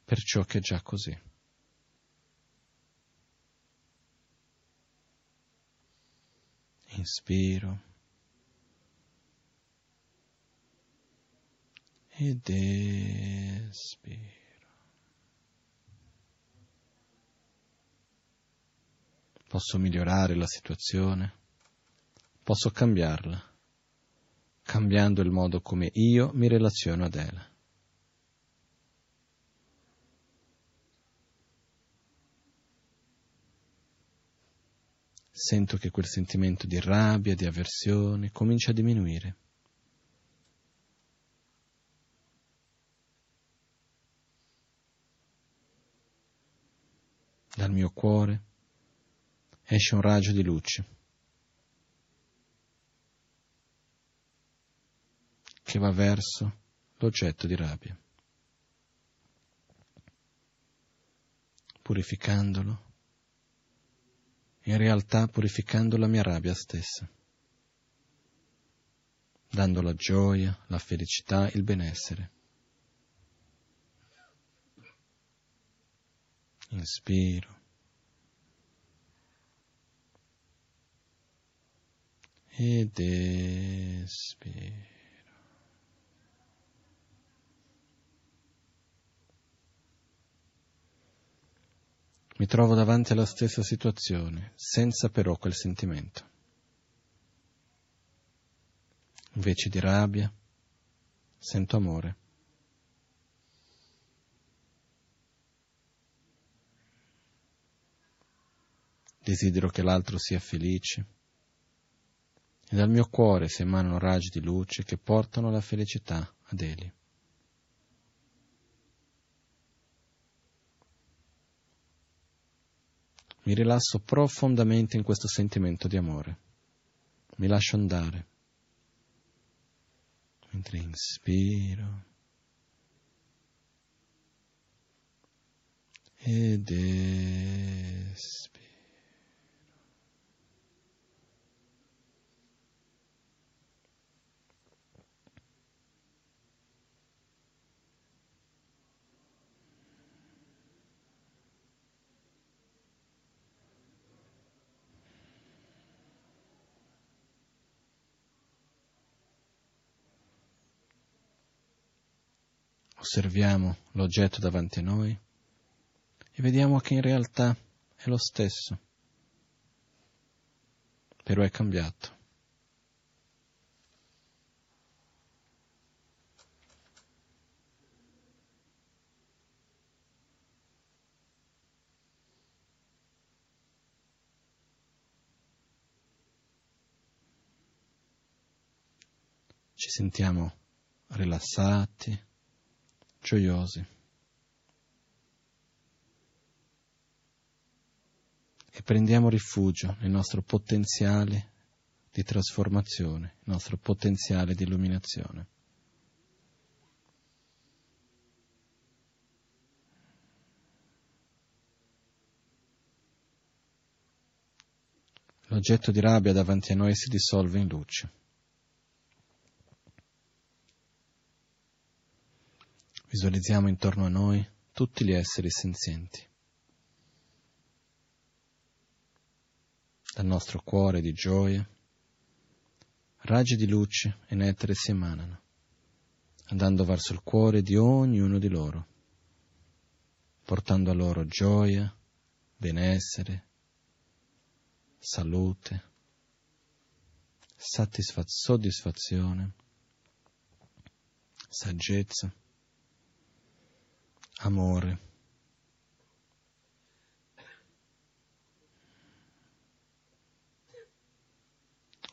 per ciò che è già così. Inspiro ed espiro. Posso migliorare la situazione, posso cambiarla, cambiando il modo come io mi relaziono ad ella. Sento che quel sentimento di rabbia, di avversione comincia a diminuire. Dal mio cuore esce un raggio di luce che va verso l'oggetto di rabbia, purificandolo, in realtà purificando la mia rabbia stessa, dando la gioia, la felicità, il benessere. Inspiro. ed espiro. Mi trovo davanti alla stessa situazione, senza però quel sentimento. Invece di rabbia, sento amore. Desidero che l'altro sia felice e dal mio cuore si emanano raggi di luce che portano la felicità ad egli. Mi rilasso profondamente in questo sentimento di amore. Mi lascio andare. Mentre inspiro ed espiro. Osserviamo l'oggetto davanti a noi e vediamo che in realtà è lo stesso, però è cambiato. Ci sentiamo rilassati, gioiosi. E prendiamo rifugio nel nostro potenziale di trasformazione, il nostro potenziale di illuminazione. L'oggetto di rabbia davanti a noi si dissolve in luce. Visualizziamo intorno a noi tutti gli esseri senzienti. Dal nostro cuore di gioia, raggi di luce e nettare si emanano, andando verso il cuore di ognuno di loro, portando a loro gioia, benessere, salute, soddisfazione saggezza, amore.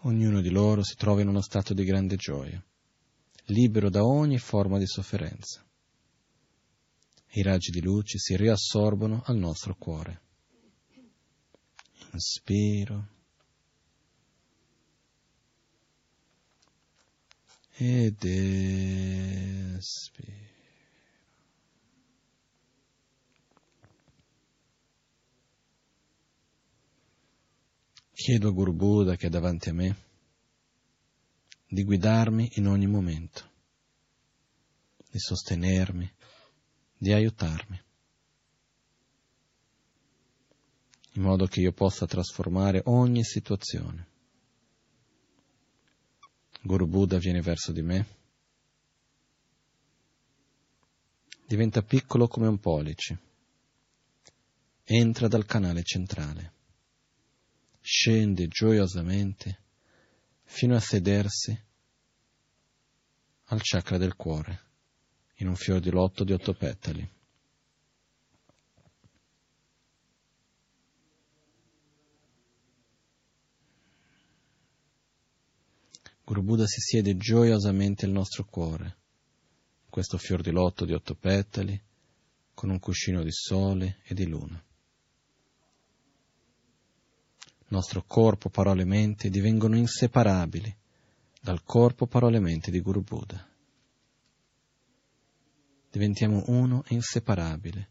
Ognuno di loro si trova in uno stato di grande gioia, libero da ogni forma di sofferenza. I raggi di luce si riassorbono al nostro cuore. Inspiro. ed espiro. Chiedo a Guru Buddha che è davanti a me di guidarmi in ogni momento, di sostenermi, di aiutarmi, in modo che io possa trasformare ogni situazione. Guru Buddha viene verso di me, diventa piccolo come un pollice, entra dal canale centrale, scende gioiosamente fino a sedersi al chakra del cuore, in un fior di lotto di otto petali. Guru Buddha si siede gioiosamente al nostro cuore, questo fior di lotto di otto petali, con un cuscino di sole e di luna. Nostro corpo, parole e mente divengono inseparabili dal corpo, parole e mente di Guru Buddha. Diventiamo uno e inseparabile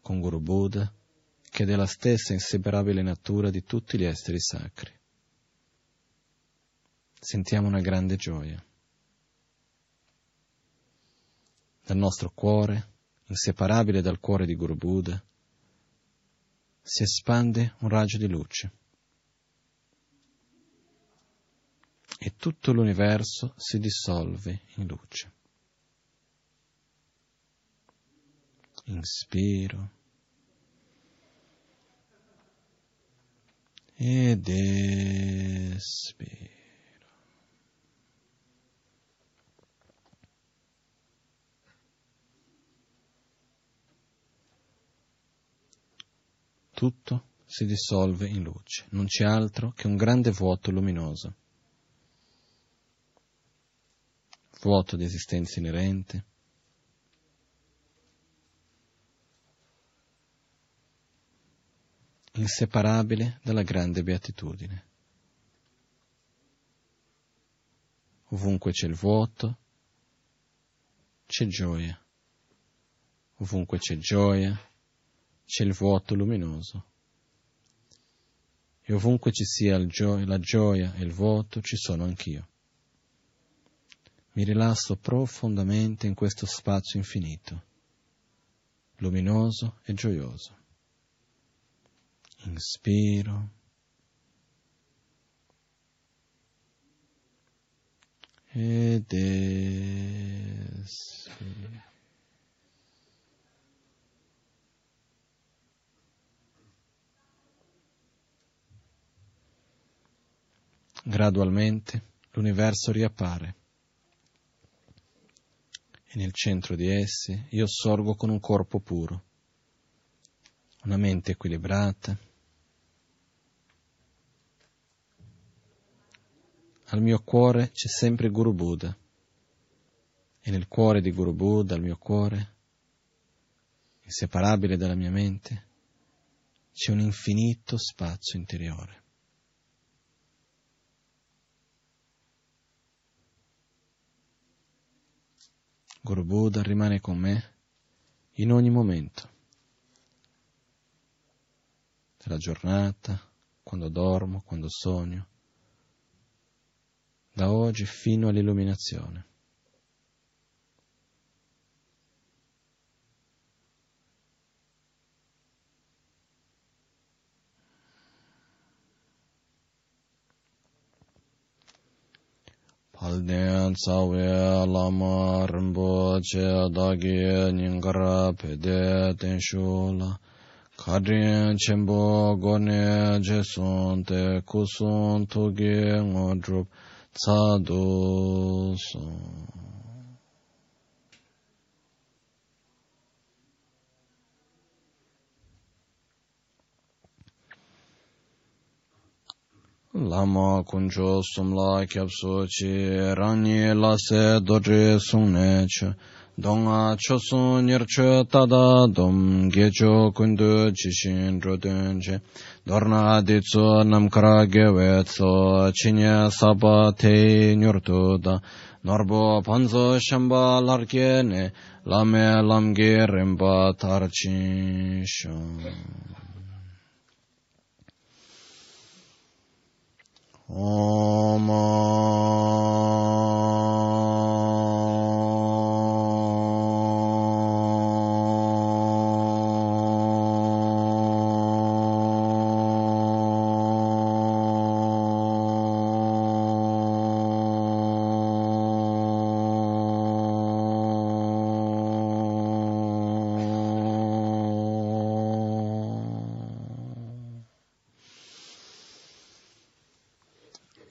con Guru Buddha, che è della stessa inseparabile natura di tutti gli esseri sacri sentiamo una grande gioia. Dal nostro cuore, inseparabile dal cuore di Guru Buddha, si espande un raggio di luce e tutto l'universo si dissolve in luce. Inspiro ed espiro. tutto si dissolve in luce, non c'è altro che un grande vuoto luminoso, vuoto di esistenza inerente, inseparabile dalla grande beatitudine. Ovunque c'è il vuoto, c'è gioia. Ovunque c'è gioia, c'è il vuoto luminoso. E ovunque ci sia gio- la gioia e il vuoto, ci sono anch'io. Mi rilasso profondamente in questo spazio infinito, luminoso e gioioso. Inspiro. Ed espiro. Gradualmente l'universo riappare e nel centro di essi io sorgo con un corpo puro, una mente equilibrata. Al mio cuore c'è sempre Guru Buddha e nel cuore di Guru Buddha, al mio cuore, inseparabile dalla mia mente, c'è un infinito spazio interiore. Guru Buddha rimane con me in ogni momento della giornata, quando dormo, quando sogno, da oggi fino all'illuminazione. Palden tsawe lama rinpo che dagi nyingara pede tenshu la. Kadrin chenpo goni jesun te kusun tugi ngodrup tsadu sun. lama kuncho sumla kyapso chi rani lase doje sungne cho donga chosu nircho tada dom gecho kundu chishin rodun che. Dorna ditso namkara gewe tso chinye saba te nyurtu da. Norbo panzo shamba larke ne lame lamge rimba tarchin shon Om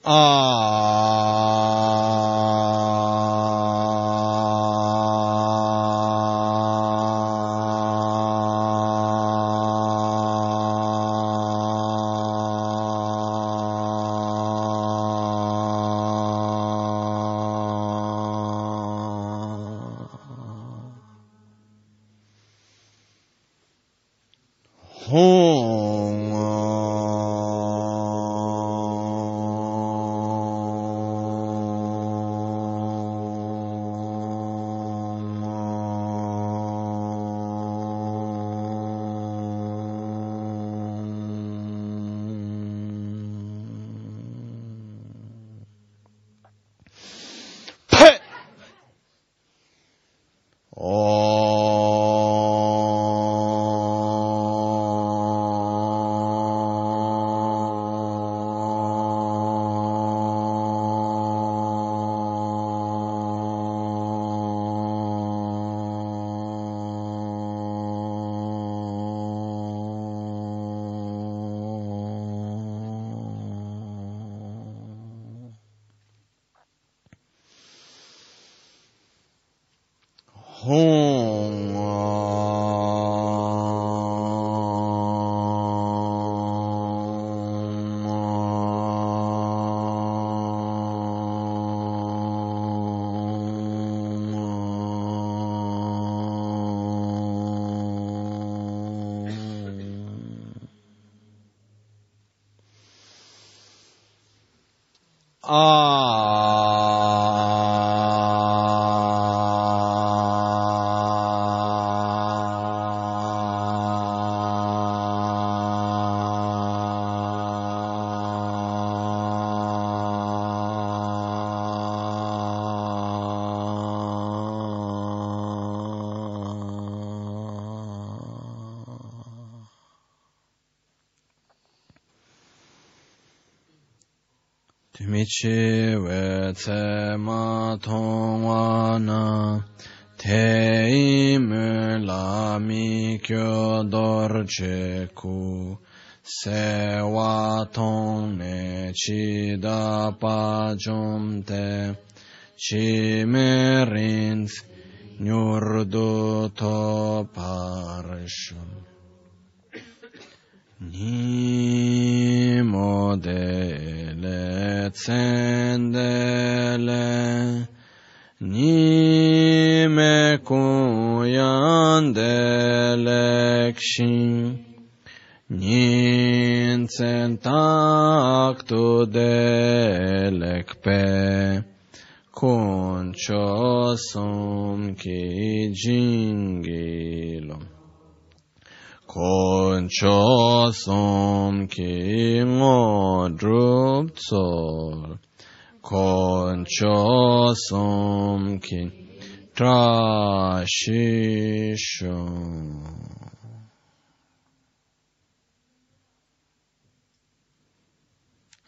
chi tse ma thong wa na te im la mi kyo dor che ku se wa tong ne chi da pa jom te chi me rin som ki ngo drup tsol. Concho som ki tra shisho.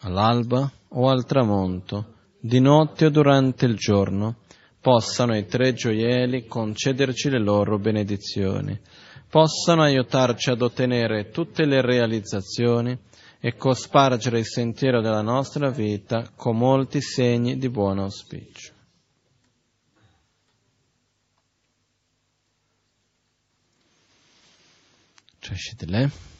All'alba o al tramonto, di notte o durante il giorno, possano i tre gioielli concederci le loro benedizioni possano aiutarci ad ottenere tutte le realizzazioni e cospargere il sentiero della nostra vita con molti segni di buon auspicio. Cześć,